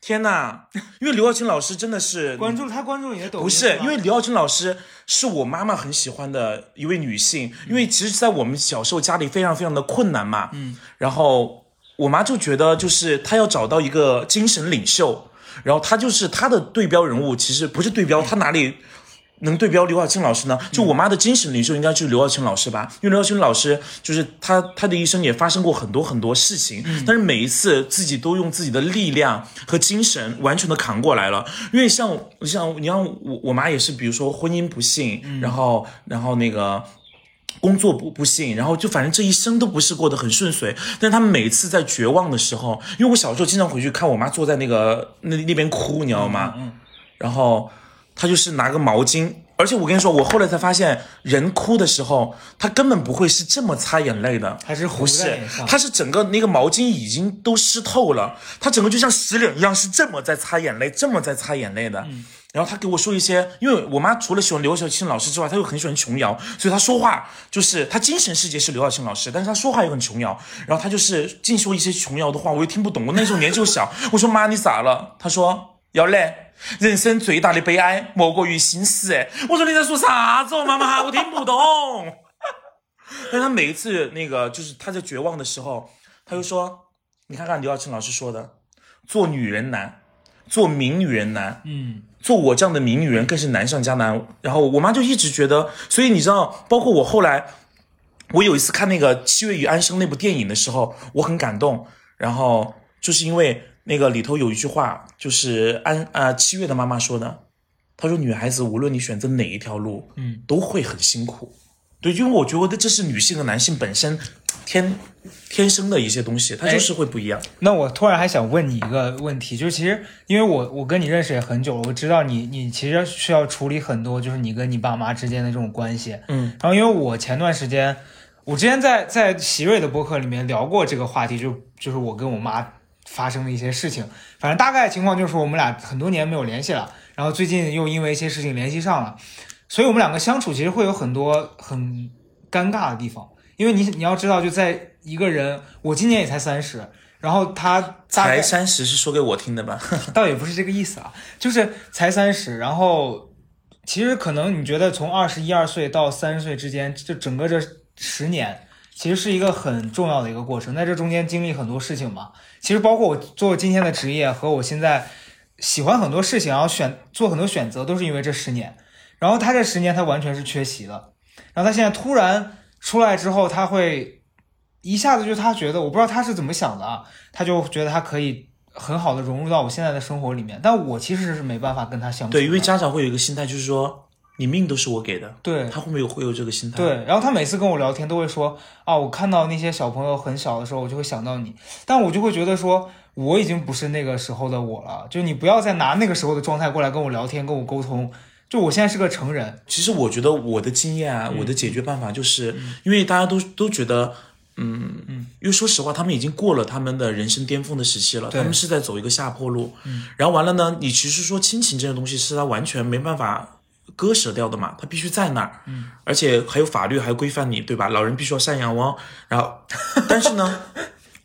天呐，因为刘耀庆老师真的是关注他关注你的抖音不是因为刘耀庆老师是我妈妈很喜欢的一位女性，因为其实，在我们小时候家里非常非常的困难嘛，嗯，然后我妈就觉得就是她要找到一个精神领袖，然后她就是她的对标人物，其实不是对标，她哪里？能对标刘晓庆老师呢？就我妈的精神领袖应该就是刘晓庆老师吧，因为刘晓庆老师就是她，她的一生也发生过很多很多事情，但是每一次自己都用自己的力量和精神完全的扛过来了。因为像像你像我我妈也是，比如说婚姻不幸，然后然后那个。工作不不幸，然后就反正这一生都不是过得很顺遂。但是他们每次在绝望的时候，因为我小时候经常回去看我妈坐在那个那那边哭，你知道吗？嗯然后她就是拿个毛巾，而且我跟你说，我后来才发现，人哭的时候，他根本不会是这么擦眼泪的，还是糊不是？他是整个那个毛巾已经都湿透了，他整个就像洗脸一样，是这么在擦眼泪，这么在擦眼泪的。嗯然后他给我说一些，因为我妈除了喜欢刘晓庆老师之外，她又很喜欢琼瑶，所以她说话就是她精神世界是刘晓庆老师，但是她说话又很琼瑶。然后她就是净说一些琼瑶的话，我又听不懂。我那时候年纪又小，我说妈你咋了？她说要嘞，人生最大的悲哀莫过于心死。哎，(laughs) 我说你在说啥子哦，妈妈，我听不懂。(laughs) 但是她每一次那个就是他在绝望的时候，他就说，你看看刘晓庆老师说的，做女人难，做名女人难。嗯，做我这样的名女人更是难上加难。然后我妈就一直觉得，所以你知道，包括我后来，我有一次看那个《七月与安生》那部电影的时候，我很感动。然后就是因为那个里头有一句话，就是安啊、七月的妈妈说的，她说女孩子无论你选择哪一条路，嗯，都会很辛苦。对，因为我觉得这是女性和男性本身天天生的一些东西，它就是会不一样。那我突然还想问你一个问题，就是其实因为我我跟你认识也很久了，我知道你你其实需要处理很多，就是你跟你爸妈之间的这种关系。嗯，然后因为我前段时间，我之前在在席瑞的播客里面聊过这个话题，就就是我跟我妈发生的一些事情。反正大概情况就是我们俩很多年没有联系了，然后最近又因为一些事情联系上了，所以我们两个相处其实会有很多很尴尬的地方。因为你你要知道，就在一个人，我今年也才三十，然后他才三十是说给我听的吧？(laughs) 倒也不是这个意思啊，就是才三十，然后其实可能你觉得从二十一二岁到三十岁之间，就整个这十年，其实是一个很重要的一个过程，在这中间经历很多事情嘛。其实包括我做今天的职业和我现在喜欢很多事情，然后选做很多选择，都是因为这十年。然后他这十年他完全是缺席的，然后他现在突然出来之后，他会一下子就他觉得，我不知道他是怎么想的啊，他就觉得他可以很好的融入到我现在的生活里面，但我其实是没办法跟他相处。对，因为家长会有一个心态，就是说你命都是我给的，对他会不会有会有这个心态？，对，然后他每次跟我聊天都会说啊，我看到那些小朋友很小的时候，我就会想到你，但我就会觉得说，我已经不是那个时候的我了，就你不要再拿那个时候的状态过来跟我聊天，跟我沟通。就我现在是个成人，其实我觉得我的经验啊，我的解决办法就是，因为大家都都觉得。嗯嗯，因为说实话，他们已经过了他们的人生巅峰的时期了，他们是在走一个下坡路。嗯，然后完了呢，你其实说亲情这个东西是他完全没办法割舍掉的嘛，他必须在那儿。嗯，而且还有法律还规范你，对吧？老人必须要赡养哦。然后，(laughs) 但是呢，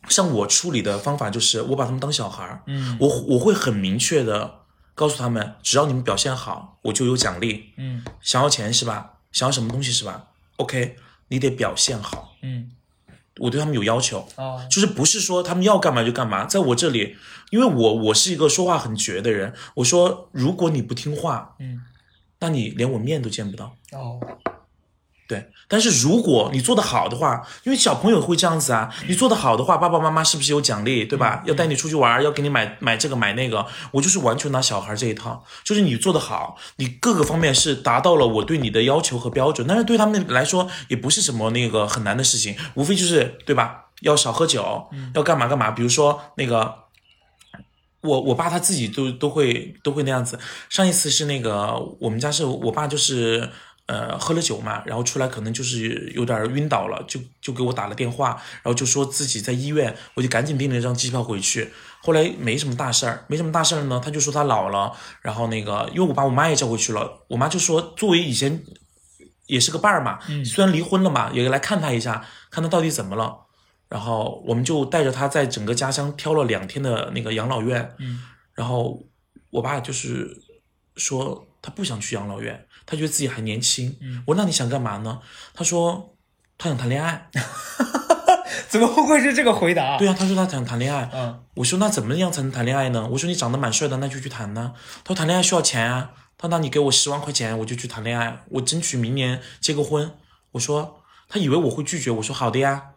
像我处理的方法就是，我把他们当小孩儿。嗯，我我会很明确的告诉他们，只要你们表现好，我就有奖励。嗯想要钱是吧？想要什么东西是吧？OK，你得表现好。嗯，我对他们有要求，哦，就是不是说他们要干嘛就干嘛。在我这里，因为我我是一个说话很绝的人，我说如果你不听话，嗯，那你连我面都见不到。哦，对，但是如果你做得好的话，因为小朋友会这样子啊，你做得好的话，爸爸妈妈是不是有奖励，对吧？要带你出去玩，要给你买买这个买那个。我就是完全拿小孩这一套，就是你做得好，你各个方面是达到了我对你的要求和标准，但是对他们来说也不是什么那个很难的事情，无非就是对吧？要少喝酒，要干嘛干嘛，比如说那个。我我爸他自己都都会都会那样子。上一次是那个我们家是我爸就是呃喝了酒嘛，然后出来可能就是有点晕倒了，就就给我打了电话，然后就说自己在医院，我就赶紧订了一张机票回去。后来没什么大事儿，没什么大事儿呢，他就说他老了，然后那个因为我把我妈也叫回去了，我妈就说作为以前也是个伴儿嘛，虽然离婚了嘛，也来看他一下，看他到底怎么了。然后我们就带着他在整个家乡挑了两天的那个养老院，嗯，然后我爸就是说他不想去养老院，他觉得自己还年轻。嗯我说那你想干嘛呢？他说他想谈恋爱。(laughs) 怎么会是这个回答？对啊，他说他想谈恋爱。嗯，我说那怎么样才能谈恋爱呢？我说你长得蛮帅的，那就去谈呢。他说谈恋爱需要钱啊。他说那你给我十万块钱，我就去谈恋爱，我争取明年结个婚。我说他以为我会拒绝，我说好的呀。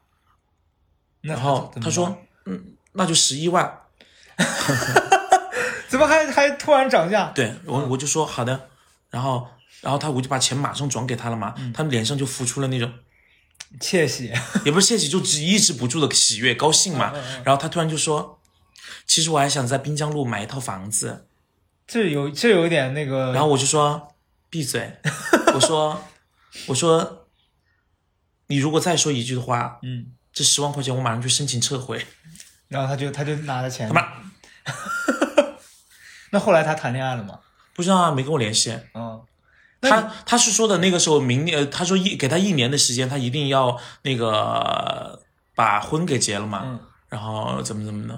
然然后他说嗯，那就十一万。(laughs) 怎么还还突然涨价？对我我就说好的，然后然后他我就把钱马上转给他了嘛，他脸上就浮出了那种窃喜，(laughs) 也不是窃喜，就只抑制不住的喜悦高兴嘛。然后他突然就说，其实我还想在滨江路买一套房子。这有这有一点那个，然后我就说闭嘴，我说我说你如果再说一句的话，嗯，这十万块钱我马上去申请撤回。(laughs) 然后他就他就拿了钱他，妈 (laughs) 那后来他谈恋爱了吗？不知道啊，没跟我联系。嗯，他他是说的那个时候明年，呃他说一给他一年的时间，他一定要那个把婚给结了嘛，嗯然后怎么怎么的，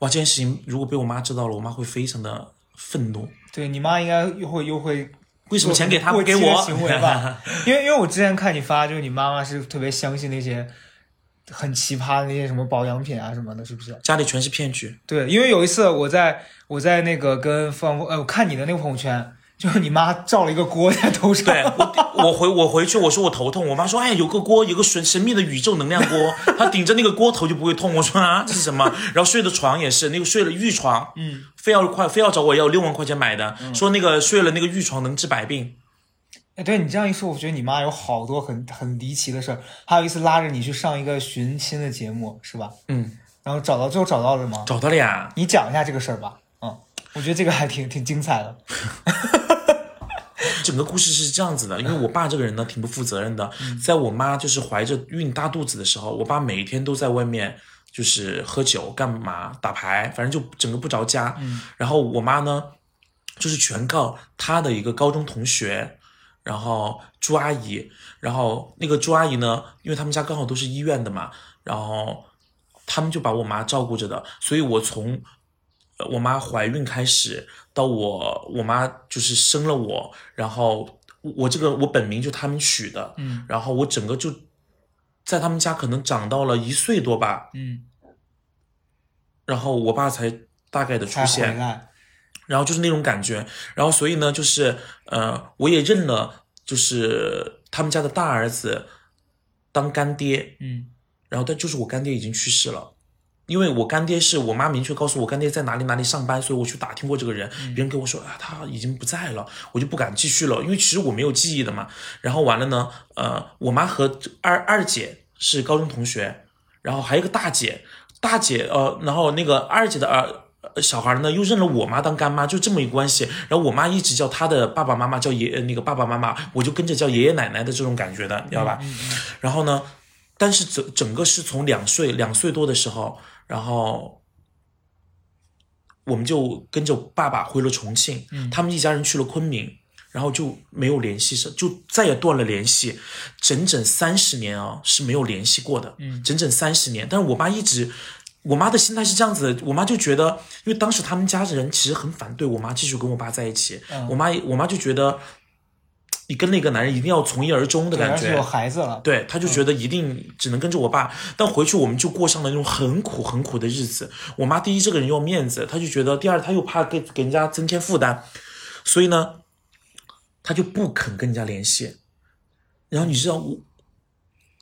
哇，这件事情如果被我妈知道了，我妈会非常的愤怒。对你妈应该又会又会为什么钱给他过不给我？行为吧？(laughs) 因为因为我之前看你发，就是你妈妈是特别相信那些很奇葩的那些什么保养品啊什么的，是不是？家里全是骗局。对，因为有一次我在我在那个跟方呃，我看你的那个朋友圈，就是你妈罩了一个锅在头上，对我，我回我回去，我说我头痛，我妈说，哎，有个锅，有个神神秘的宇宙能量锅，她顶着那个锅头就不会痛。我说啊，这是什么？然后睡的床也是那个睡了玉床，嗯，非要快非要找我要六万块钱买的，说那个睡了那个玉床能治百病。哎，对你这样一说，我觉得你妈有好多很很离奇的事儿。还有一次拉着你去上一个寻亲的节目，是吧？嗯，然后找到最后找到了吗？找到了呀。你讲一下这个事儿吧。嗯，我觉得这个还挺挺精彩的。(laughs) 整个故事是这样子的，因为我爸这个人呢挺不负责任的，在我妈就是怀着孕大肚子的时候，我爸每天都在外面就是喝酒干嘛打牌，反正就整个不着家。嗯然后我妈呢，就是全靠她的一个高中同学，然后朱阿姨，然后那个朱阿姨呢，因为他们家刚好都是医院的嘛，然后他们就把我妈照顾着的，所以我从呃我妈怀孕开始到我我妈就是生了我，然后我这个我本名就他们取的，嗯然后我整个就在他们家可能长到了一岁多吧，嗯，然后我爸才大概的出现，来。然后就是那种感觉，然后所以呢，就是呃，我也认了，就是他们家的大儿子当干爹，嗯然后但就是我干爹已经去世了，因为我干爹是我妈明确告诉我干爹在哪里哪里上班，所以我去打听过这个人，别人跟我说啊他已经不在了，我就不敢继续了，因为其实我没有记忆的嘛。然后完了呢，呃，我妈和二二姐是高中同学，然后还有一个大姐，大姐呃，然后那个二姐的儿。呃小孩呢，又认了我妈当干妈，就这么一个关系。然后我妈一直叫她的爸爸妈妈叫爷，呃那个爸爸妈妈，我就跟着叫爷爷奶奶的这种感觉的，你知道吧？然后呢，但是整整个是从两岁两岁多的时候，然后我们就跟着爸爸回了重庆，他们一家人去了昆明，然后就没有联系，上就再也断了联系，整整三十年啊是没有联系过的，整整三十年。但是我妈一直。我妈的心态是这样子的，我妈就觉得，因为当时他们家人其实很反对我妈继续跟我爸在一起，我妈我妈就觉得，你跟那个男人一定要从一而终的感觉，有孩子了。对，她就觉得一定只能跟着我爸，但回去我们就过上了那种很苦很苦的日子。我妈第一这个人要面子，她就觉得第二她又怕给给人家增添负担，所以呢，她就不肯跟人家联系。然后你知道我。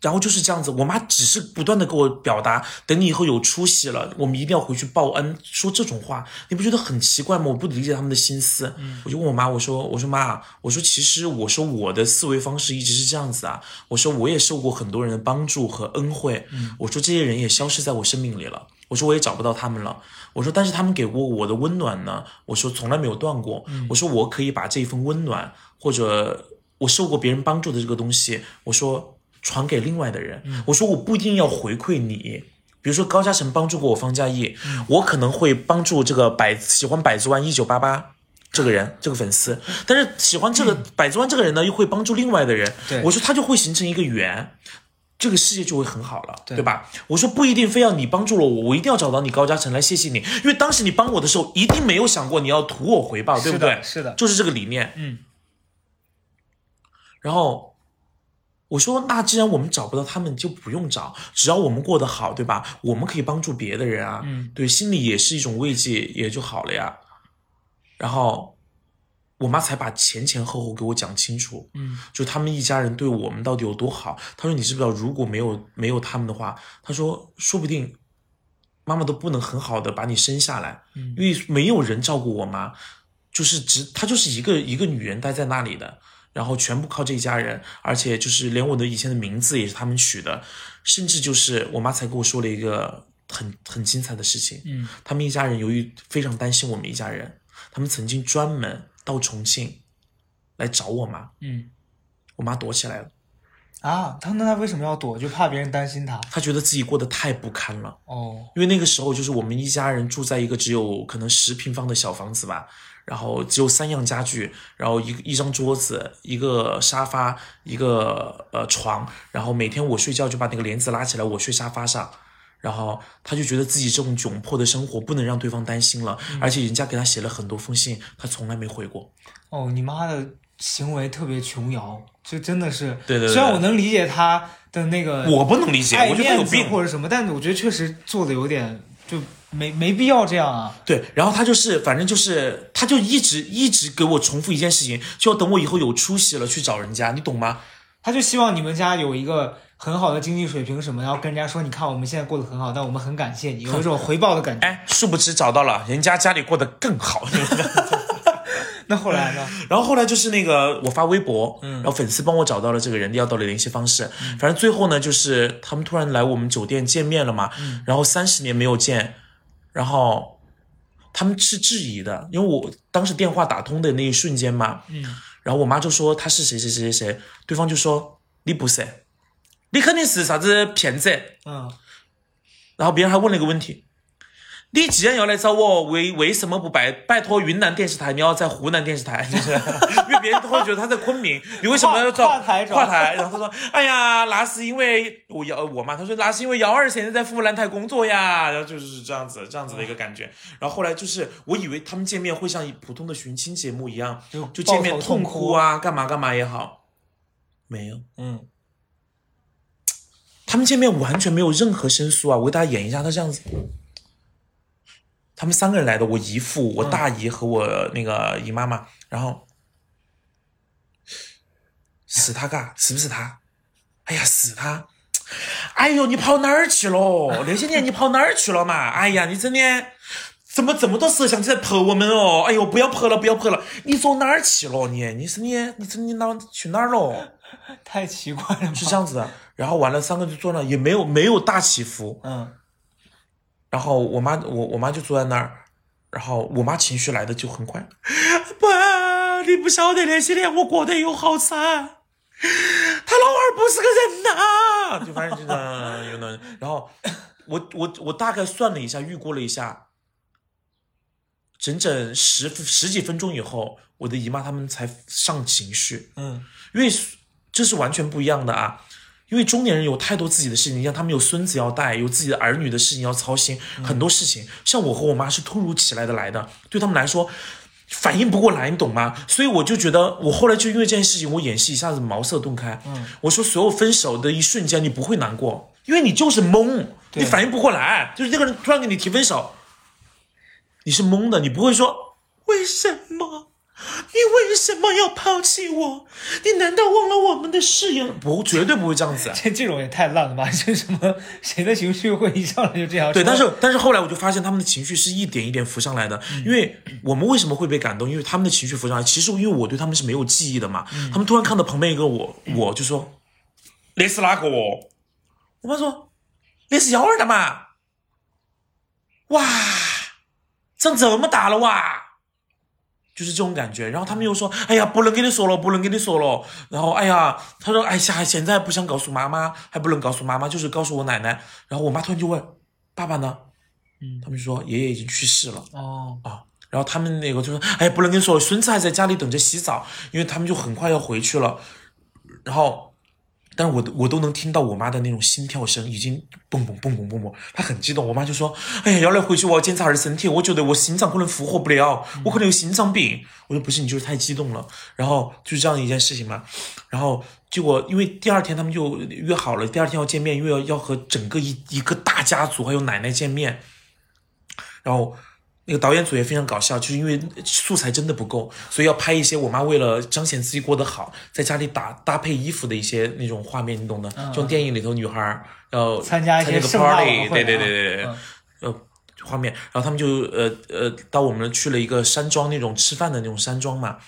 然后就是这样子，我妈只是不断的给我表达，等你以后有出息了，我们一定要回去报恩。说这种话，你不觉得很奇怪吗？我不理解他们的心思。嗯我就问我妈，我说，我说妈，我说其实我说我的思维方式一直是这样子啊。我说我也受过很多人的帮助和恩惠。嗯我说这些人也消失在我生命里了。我说我也找不到他们了。我说但是他们给过我的温暖呢，我说从来没有断过。嗯我说我可以把这一份温暖或者我受过别人帮助的这个东西，我说。传给另外的人。我说我不一定要回馈你，比如说高嘉诚帮助过我方嘉译，我可能会帮助这个百喜欢百子湾一九八八这个人这个粉丝，但是喜欢这个百子湾这个人呢，又会帮助另外的人。我说他就会形成一个圆。这个世界就会很好了，对对吧？我说不一定非要你帮助了我，我一定要找到你高嘉诚来谢谢你，因为当时你帮我的时候，一定没有想过你要图我回报，对不对？是的，就是这个理念。嗯。然后我说，那既然我们找不到他们，就不用找，只要我们过得好，对吧？我们可以帮助别的人啊，嗯，对，心里也是一种慰藉，也就好了呀。然后我妈才把前前后后给我讲清楚，嗯，就他们一家人对我们到底有多好。她说，你知不知道，如果没有没有他们的话，她说，说不定妈妈都不能很好的把你生下来，嗯因为没有人照顾我妈，就是只她就是一个一个女人待在那里的。然后全部靠这一家人，而且就是连我的以前的名字也是他们取的，甚至就是我妈才跟我说了一个很很精彩的事情，嗯，他们一家人由于非常担心我们一家人，他们曾经专门到重庆来找我妈，嗯我妈躲起来了，啊，他那他为什么要躲？就怕别人担心他。他觉得自己过得太不堪了，哦，因为那个时候就是我们一家人住在一个只有可能十平方的小房子吧，然后只有三样家具，然后一一张桌子，一个沙发，一个呃床，然后每天我睡觉就把那个帘子拉起来，我睡沙发上。然后他就觉得自己这种窘迫的生活不能让对方担心了，而且人家给他写了很多封信，他从来没回过。哦，你妈的行为特别琼瑶，就真的是。对对对虽然我能理解他的那个我不能理解，我觉得他有病。或者什么，但是我觉得确实做的有点就没没必要这样啊。对，然后他就是，反正就是，他就一直一直给我重复一件事情，就要等我以后有出息了去找人家，你懂吗？他就希望你们家有一个很好的经济水平什么，然后跟人家说，你看我们现在过得很好，但我们很感谢你，有一种回报的感觉。哎，殊不知找到了，人家家里过得更好。(laughs) 那后来呢？(laughs) 然后后来就是那个我发微博，嗯然后粉丝帮我找到了这个人，要到了联系方式。反正最后呢，就是他们突然来我们酒店见面了嘛，然后三十年没有见，然后他们是质疑的，因为我当时电话打通的那一瞬间嘛，嗯，然后我妈就说他是谁谁谁谁谁，对方就说你不是，你肯定是啥子骗子。嗯，然后别人还问了一个问题：你既然要来找我，为为什么不拜拜托云南电视台？你要在湖南电视台，(laughs) 就是因为别人都会觉得他在昆明，你为什么要找跨跨台跨台？然后他说：哎呀，那是因为我幺我妈，他说那是因为幺二现在在湖南台工作呀，然后就是这样子这样子的一个感觉。然后后来就是我以为他们见面会像普通的寻亲节目一样，就就见面痛痛哭啊，干嘛干嘛也好，没有。嗯，他们见面完全没有任何申诉啊！我给大家演一下，他这样子，他们三个人来的，我姨父、我大姨和我那个姨妈妈，然后是他嘎，是不是他？哎呀，是他！哎呦，你跑哪儿去了？那些年你跑哪儿去了嘛？哎呀，你真的怎么这么多摄像机在拍我们哦？哎呦，不要拍了，不要拍了！你走哪儿去了？你你是你你是你哪去哪儿了？(laughs) 太奇怪了吧？是这样子的。然后完了，三个就坐那，也没有没有大起伏。嗯，然后我妈我我妈就坐在那儿，然后我妈情绪来的就很快。爸，你不晓得那些年我过得有好惨，他老二不是个人呐、就反正就这样有那，然后我我我大概算了一下，预估了一下，整整十十几分钟以后，我的姨妈他们才上情绪。嗯，因为这是完全不一样的啊。因为中年人有太多自己的事情，像他们有孙子要带，有自己的儿女的事情要操心，很多事情。像我和我妈是突如其来的来的，对他们来说反应不过来，你懂吗？所以我就觉得，我后来就因为这件事情，我演戏一下子茅塞顿开。嗯，我说所有分手的一瞬间，你不会难过，因为你就是懵，你反应不过来，就是那个人突然跟你提分手，你是懵的，你不会说为什么。你为什么要抛弃我？你难道忘了我们的誓言？不，绝对不会这样子。这这种也太烂了吧！这什么谁的情绪会一上来就这样？对，但是但是后来我就发现他们的情绪是一点一点浮上来的。因为我们为什么会被感动？因为他们的情绪浮上来，其实因为我对他们是没有记忆的嘛。他们突然看到旁边一个我，我就说那是哪个哦？我妈说那是幺儿的嘛。哇，长这么大了哇！就是这种感觉，然后他们又说：“哎呀，不能跟你说了，不能跟你说了。”然后，哎呀，他说：“哎呀，现在不想告诉妈妈，还不能告诉妈妈，就是告诉我奶奶。”然后我妈突然就问：“爸爸呢？”嗯他们就说：“爷爷已经去世了哦，啊。”然后他们那个就说：“哎，不能跟你说，孙子还在家里等着洗澡，因为他们就很快要回去了。”然后，但是我我都能听到我妈的那种心跳声，已经蹦蹦蹦蹦蹦蹦，她很激动。我妈就说：“哎呀，要来回去我要检查下身体，我觉得我心脏可能负荷不了，我可能有心脏病。”我说：“不是，你就是太激动了。”然后就是这样一件事情嘛。然后结果因为第二天他们就约好了，第二天要见面，因为要要和整个一一个大家族还有奶奶见面。然后那个导演组也非常搞笑，就是因为素材真的不够，所以要拍一些我妈为了彰显自己过得好，在家里打搭配衣服的一些那种画面，你懂的。就像电影里头女孩儿要参加一些 party，会对对啊对对对，嗯呃，画面，然后他们就呃呃到我们去了一个山庄那种吃饭的那种山庄嘛，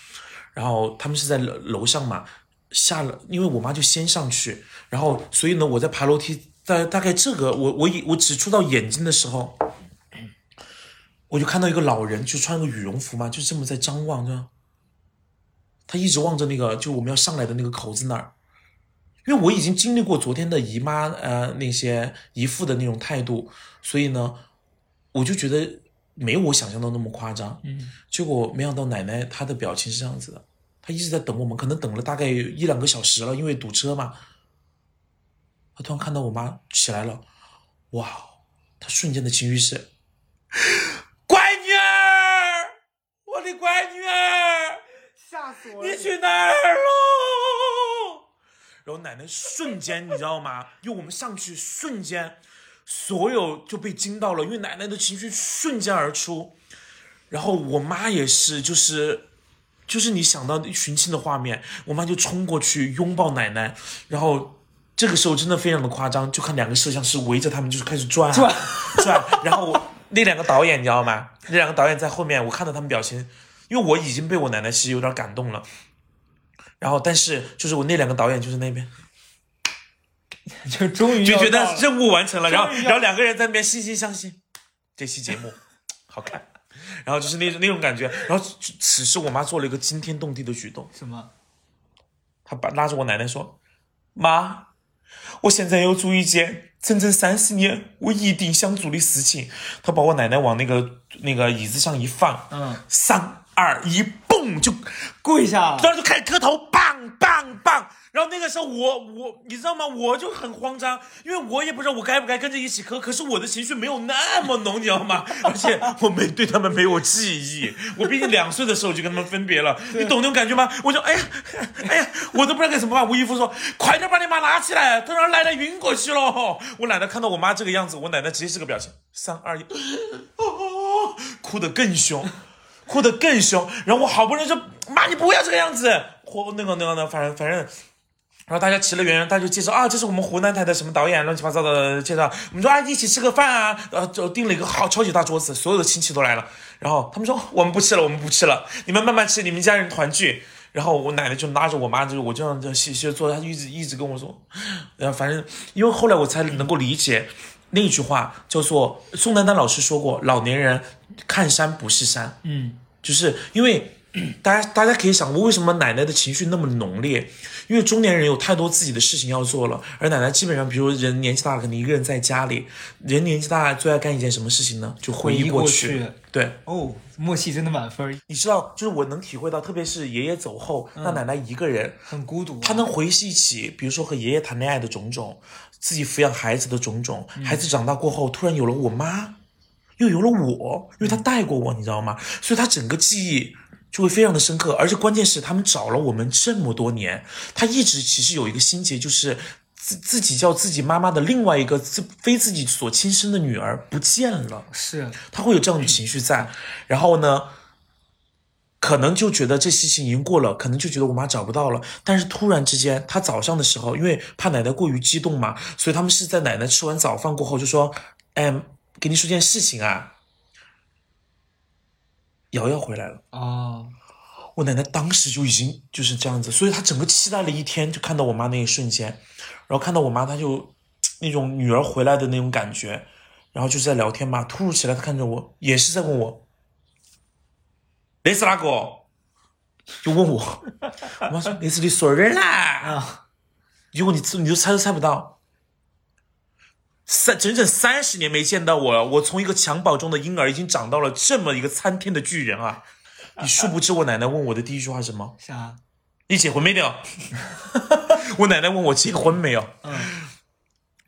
然后他们是在楼楼上嘛，下了，因为我妈就先上去，然后所以呢，我在爬楼梯，在大概这个我我以我只触到眼睛的时候，我就看到一个老人，就穿个羽绒服嘛，就这么在张望着，他一直望着那个就我们要上来的那个口子那儿，因为我已经经历过昨天的姨妈呃那些姨父的那种态度，所以呢，我就觉得没有我想象的那么夸张。嗯，结果没想到奶奶她的表情是这样子的，她一直在等我们，可能等了大概一两个小时了，因为堵车嘛。她突然看到我妈起来了，哇！她瞬间的情绪是，乖女儿，我的乖女儿，吓死我了你去哪儿了？然后奶奶瞬间，你知道吗？因为我们上去瞬间，所有就被惊到了，因为奶奶的情绪瞬间而出。然后我妈也是，就是就是你想到寻亲的画面，我妈就冲过去拥抱奶奶，然后这个时候真的非常的夸张，就看两个摄像师围着他们就是开始转啊转转，然后那两个导演你知道吗？那两个导演在后面，我看到他们表情。因因为我已经被我奶奶其实有点感动了。然后，但是就是我那两个导演就是那边 (laughs) 就终于就觉得任务完成了，然后然后两个人在那边惺惺相惜，这期节目好看，然后就是那种那种感觉。然后此时我妈做了一个惊天动地的举动，什么？她把拉着我奶奶说：“妈，我现在要做一件整整三十年我一定想做的事情。”她把我奶奶往那个那个椅子上一放，嗯，三二一，蹦就跪下了。然后就开始磕头，棒棒棒。然后那个时候我我你知道吗？我就很慌张，因为我也不知道我该不该跟着一起磕。可是我的情绪没有那么浓，你知道吗？(laughs) 而且我没对他们没有记忆，我毕竟两岁的时候就跟他们分别了，你懂那种感觉吗？我就哎呀哎呀，我都不知道该怎么办。吴亦夫说：“快点把你妈拉起来，都让奶奶晕过去了。”我奶奶看到我妈这个样子，我奶奶直接是个表情，三二一，哦，(laughs) 哭得更凶。哭得更凶，然后我好不容易说妈，你不要这个样子，或那个那个呢，反正反正，然后大家齐了圆圆，大家就介绍啊，这是我们湖南台的什么导演，乱七八糟的介绍。我们说啊，一起吃个饭啊，呃，就订了一个好超级大桌子，所有的亲戚都来了。然后他们说我们不吃了，我们不吃了，你们慢慢吃，你们家人团聚。然后我奶奶就拉着我妈，就我这样就细细坐，她一直一直跟我说，然后反正因为后来我才能够理解那句话，叫做宋丹丹老师说过，老年人看山不是山，嗯，就是因为大家大家可以想，过为什么奶奶的情绪那么浓烈？因为中年人有太多自己的事情要做了，而奶奶基本上，比如人年纪大了，可能一个人在家里，人年纪大了最爱干一件什么事情呢？就回忆过去。对，哦，默契真的满分，你知道，就是我能体会到，特别是爷爷走后，那奶奶一个人，很孤独啊。她能回忆起，比如说和爷爷谈恋爱的种种，自己抚养孩子的种种，孩子长大过后，突然有了我妈，又有了我，因为他带过我，你知道吗？所以他整个记忆就会非常的深刻，而且关键是他们找了我们这么多年，他一直其实有一个心结，就是自自己叫自己妈妈的另外一个自非自己所亲生的女儿不见了。是他会有这样的情绪在，然后呢，可能就觉得这事情已经过了，可能就觉得我妈找不到了，但是突然之间，他早上的时候，因为怕奶奶过于激动嘛，所以他们是在奶奶吃完早饭过后就说：“哎，给你说件事情啊，瑶瑶回来了。”哦，我奶奶当时就已经就是这样子，所以她整个期待了一天，就看到我妈那一瞬间，然后看到我妈，她就那种女儿回来的那种感觉，然后就是在聊天嘛，突如其来，她看着我，也是在问我，那是哪个？就问我，(laughs) 我妈说那是你孙儿啦，啊，结果你你都猜都猜不到，三整整三十年没见到我了，我从一个襁褓中的婴儿已经长到了这么一个参天的巨人啊！你殊不知我奶奶问我的第一句话是什么？啥？你结婚没有？(laughs) 我奶奶问我结婚没有，嗯，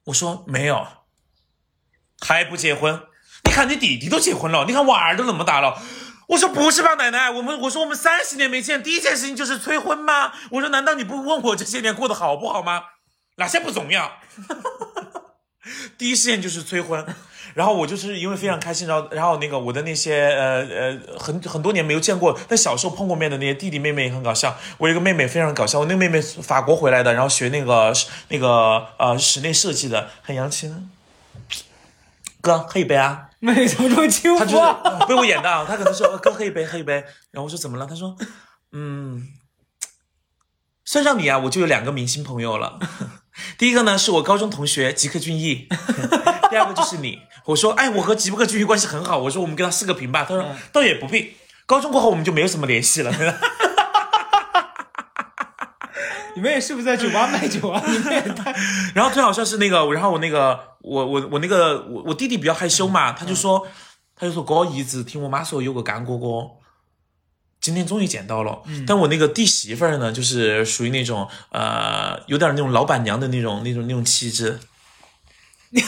我说没有，还不结婚？你看你弟弟都结婚了，你看娃儿都那么大了。我说不是吧，奶奶，我们我说我们三十年没见，第一件事情就是催婚吗？我说难道你不问我这些年过得好不好吗？哪些不重要？第一事件就是催婚，然后我就是因为非常开心，然后然后那个我的那些呃呃很很多年没有见过，但小时候碰过面的那些弟弟妹妹也很搞笑。我有一个妹妹非常搞笑，我那个妹妹法国回来的，然后学那个那个呃室内设计的，很洋气呢。哥，喝一杯啊！妹怎么这么轻他就是浮啊？呃被我演的啊，他可能说呃哥喝一杯，喝一杯。然后我说怎么了？他说，嗯，算上你啊，我就有两个明星朋友了。第一个呢是我高中同学吉克隽逸，第二个就是你。我说，哎，我和吉克隽逸关系很好，我说我们跟他四个平吧。他说嗯倒也不必。高中过后我们就没有什么联系了。你们也是不是在酒吧卖酒啊？你们也太……然后最好笑是那个，然后我那个我我我那个我我弟弟比较害羞嘛，他就说他就说哥一直听我妈说有个干哥哥，今天终于见到了。但我那个弟媳妇儿呢，就是属于那种呃有点那种老板娘的那种那种那种气质。(laughs)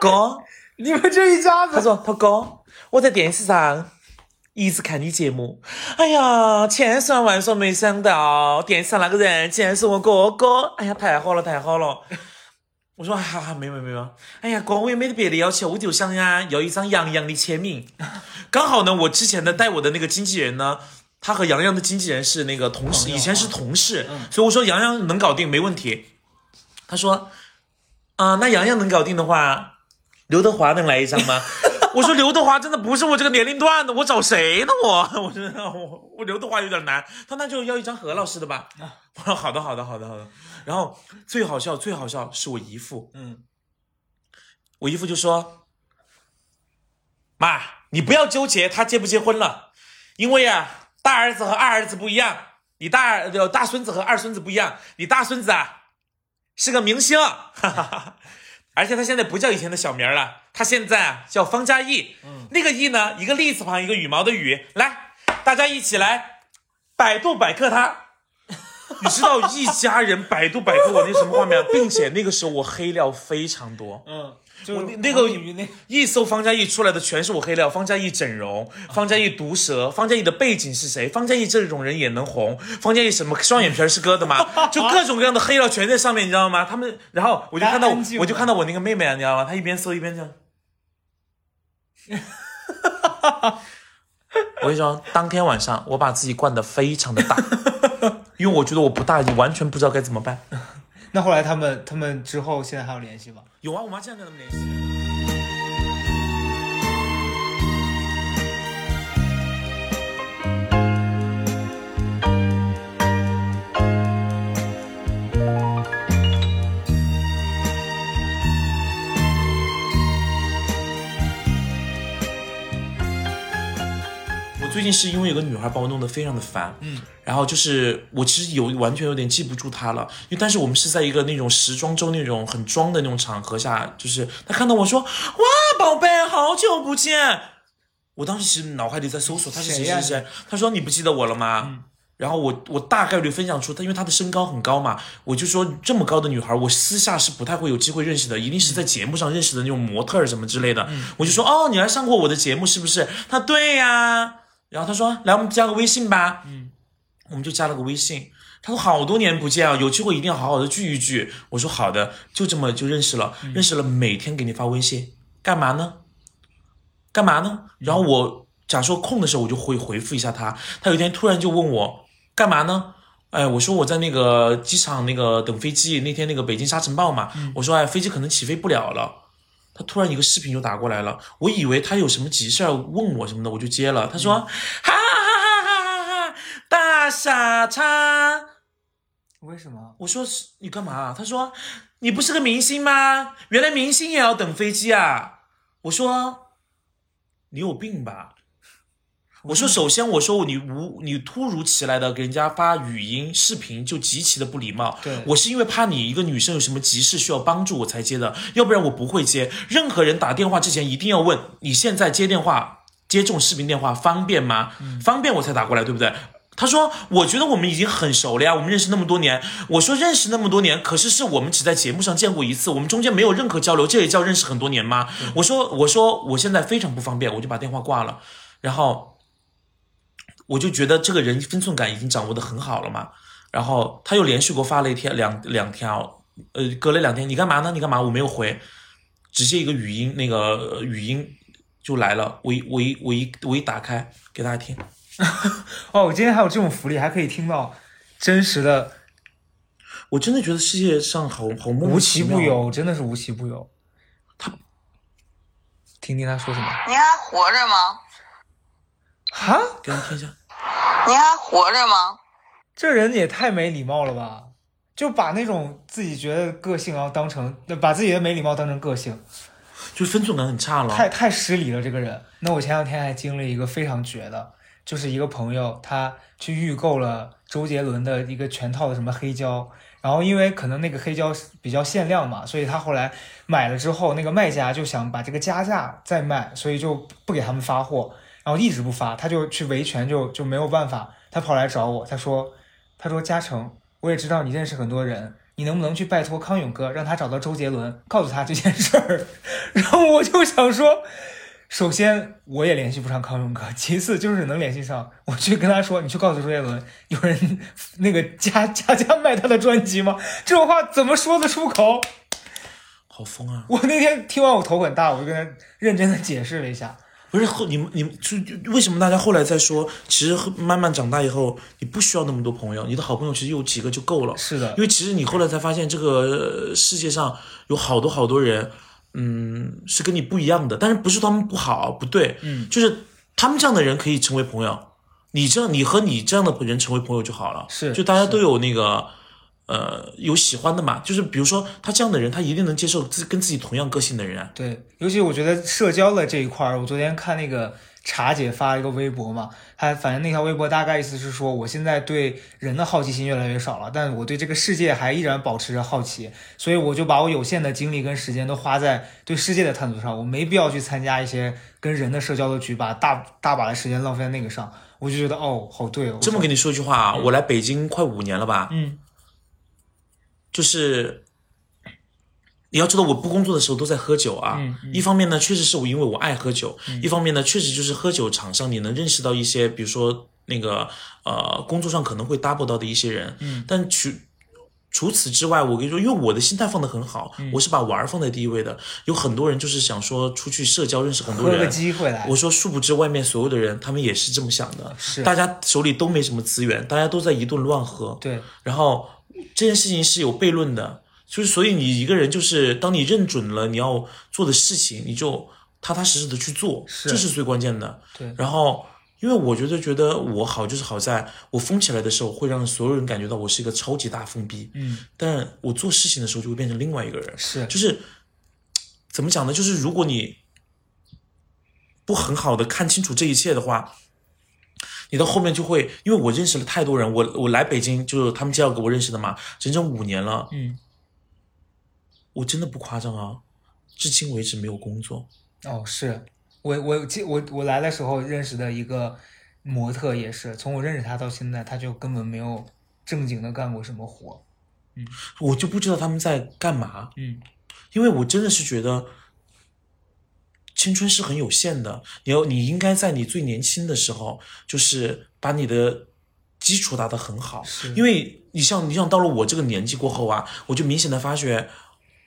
哥，你们这一家子，他说他哥，我在电视上一直看你节目，哎呀，千算万算没想到电视上那个人竟然是我哥哥，哎呀，太好了，太好了。我说哈哈，没有没有没有，哎呀哥，我也没得别的要求，我就想呀要一张杨洋的签名。刚好呢，我之前的带我的那个经纪人呢，他和杨洋的经纪人是那个同事，以前是同事，嗯所以我说杨洋能搞定没问题。他说，啊、那杨洋能搞定的话，刘德华能来一张吗？我说刘德华真的不是我这个年龄段的，我找谁呢？我 (laughs) 我真的我我刘德华有点难。他那就要一张何老师的吧。我说好的好的好的好的。然后最好笑最好笑是我姨父，嗯，我姨父就说：“妈，你不要纠结他结不结婚了，因为啊，大儿子和二儿子不一样，你大儿呃大孙子和二孙子不一样，你大孙子啊是个明星，哈哈哈。而且他现在不叫以前的小名了，他现在啊叫方嘉译，嗯，那个译呢，一个立字旁，一个羽毛的羽，来，大家一起来百度百科他。(laughs) ”你知道一家人百度百科我那什么画面，并且那个时候我黑料非常多，嗯，就那那个那一搜方嘉译出来的全是我黑料，方嘉译整容，方嘉译毒舌，方嘉译的背景是谁？方嘉译这种人也能红？方嘉译什么双眼皮儿是割的吗？就各种各样的黑料全在上面，你知道吗？他们，然后我就看到我就看到我那个妹妹啊，你知道吗？她一边搜一边这样。(laughs) 我跟你说，当天晚上我把自己灌得非常的大，因为我觉得我不大，完全不知道该怎么办。那后来他们他们之后现在还有联系吗？有啊，我妈现在跟他们联系。最近是因为有个女孩把我弄得非常的烦，嗯，然后就是我其实有完全有点记不住她了，因为但是我们是在一个那种时装周那种很装的那种场合下，就是她看到我说哇宝贝好久不见，我当时其实脑海里在搜索她是谁谁谁，她说你不记得我了吗？然后我我大概率分享出她，因为她的身高很高嘛，我就说这么高的女孩，我私下是不太会有机会认识的，一定是在节目上认识的那种模特儿什么之类的。我就说哦，你来上过我的节目是不是？她对呀。然后他说来我们加个微信吧，嗯，我们就加了个微信。他说好多年不见啊，有机会一定要好好的聚一聚。我说好的，就这么就认识了，认识了，每天给你发微信，干嘛呢？干嘛呢？然后我假说空的时候，我就会回复一下他。他有一天突然就问我干嘛呢？哎，我说我在那个机场那个等飞机，那天那个北京沙尘暴嘛，我说哎飞机可能起飞不了了。他突然一个视频就打过来了，我以为他有什么急事儿问我什么的，我就接了。他说哈哈哈哈哈哈，大傻叉。为什么？我说是你干嘛？他说你不是个明星吗？原来明星也要等飞机啊！我说你有病吧？我说首先我说你无你突如其来的给人家发语音视频就极其的不礼貌。对我是因为怕你一个女生有什么急事需要帮助我才接的，要不然我不会接。任何人打电话之前一定要问你现在接电话接这种视频电话方便吗？方便我才打过来，对不对？他说：“我觉得我们已经很熟了呀，我们认识那么多年。”我说：“认识那么多年，可是是我们只在节目上见过一次，我们中间没有任何交流，这也叫认识很多年吗？”我说：“我说我现在非常不方便，我就把电话挂了。”然后我就觉得这个人分寸感已经掌握的很好了嘛。然后他又连续给我发了一天两两条，呃，隔了两天，你干嘛呢？你干嘛？我没有回，直接一个语音，那个呃语音就来了。我一我一我一我一打开给大家听。(laughs) 哦，我今天还有这种福利，还可以听到真实的，我真的觉得世界上好好莫无奇不有，真的是无奇不有。他听听他说什么？你还活着吗？哈，给大家听一下。你还活着吗？这人也太没礼貌了吧！就把那种自己觉得个性，然后当成把自己的没礼貌当成个性，就是分寸感很差了。太太失礼了。这个人。那我前两天还经历一个非常绝的，就是一个朋友他去预购了周杰伦的一个全套的什么黑胶，然后因为可能那个黑胶比较限量嘛，所以他后来买了之后，那个卖家就想把这个加价再卖，所以就不给他们发货，然后一直不发，他就去维权就就没有办法，他跑来找我，他说他说嘉诚，我也知道你认识很多人。你能不能去拜托康永哥，让他找到周杰伦，告诉他这件事儿？(laughs) 然后我就想说，首先我也联系不上康永哥，其次就是能联系上，我去跟他说，你去告诉周杰伦，有人那个加加价卖他的专辑吗？这种话怎么说得出口？好疯啊！我那天听完我头很大，我就跟他认真的解释了一下。不是后你们你们就就为什么大家后来在说，其实慢慢长大以后，你不需要那么多朋友，你的好朋友其实有几个就够了。是的因为其实你后来才发现，这个呃世界上有好多好多人，嗯，是跟你不一样的，但是不是他们不好，不对，嗯，就是他们这样的人可以成为朋友，你这样你和你这样的人成为朋友就好了，是就大家都有那个。呃，有喜欢的嘛？就是比如说他这样的人，他一定能接受自跟自己同样个性的人啊。对，尤其我觉得社交的这一块儿，我昨天看那个茶姐发了一个微博嘛，她反正那条微博大概意思是说，我现在对人的好奇心越来越少了，但我对这个世界还依然保持着好奇，所以我就把我有限的精力跟时间都花在对世界的探索上，我没必要去参加一些跟人的社交的局，把大大把的时间浪费在那个上，我就觉得哦，好对哦。这么跟你说一句话啊，我来北京快五年了吧？嗯就是你要知道，我不工作的时候都在喝酒啊。嗯一方面呢，确实是我因为我爱喝酒；一方面呢，确实就是喝酒场上你能认识到一些，比如说那个呃工作上可能会 double 到的一些人。嗯，但除除此之外，我跟你说，因为我的心态放得很好，嗯我是把玩儿放在第一位的。有很多人就是想说出去社交，认识很多人。机会来，我说，殊不知外面所有的人，他们也是这么想的。是大家手里都没什么资源，大家都在一顿乱喝。对，然后这件事情是有悖论的，就是所以你一个人就是当你认准了你要做的事情，你就踏踏实实的去做，是这是最关键的。对然后因为我觉得觉得我好就是好在我疯起来的时候会让所有人感觉到我是一个超级大疯逼，嗯，但我做事情的时候就会变成另外一个人，是就是 (tsk) 怎么讲呢？就是如果你不很好的看清楚这一切的话。你到后面就会，因为我认识了太多人，我我来北京就是他们介绍给我认识的嘛，整整五年了，嗯，我真的不夸张啊，至今为止没有工作。哦，是我我记我我来的时候认识的一个模特也是，从我认识他到现在，他就根本没有正经的干过什么活。嗯我就不知道他们在干嘛，嗯，因为我真的是觉得青春是很有限的，你要你应该在你最年轻的时候，就是把你的基础打得很好，因为你像你像到了我这个年纪过后啊，我就明显的发觉。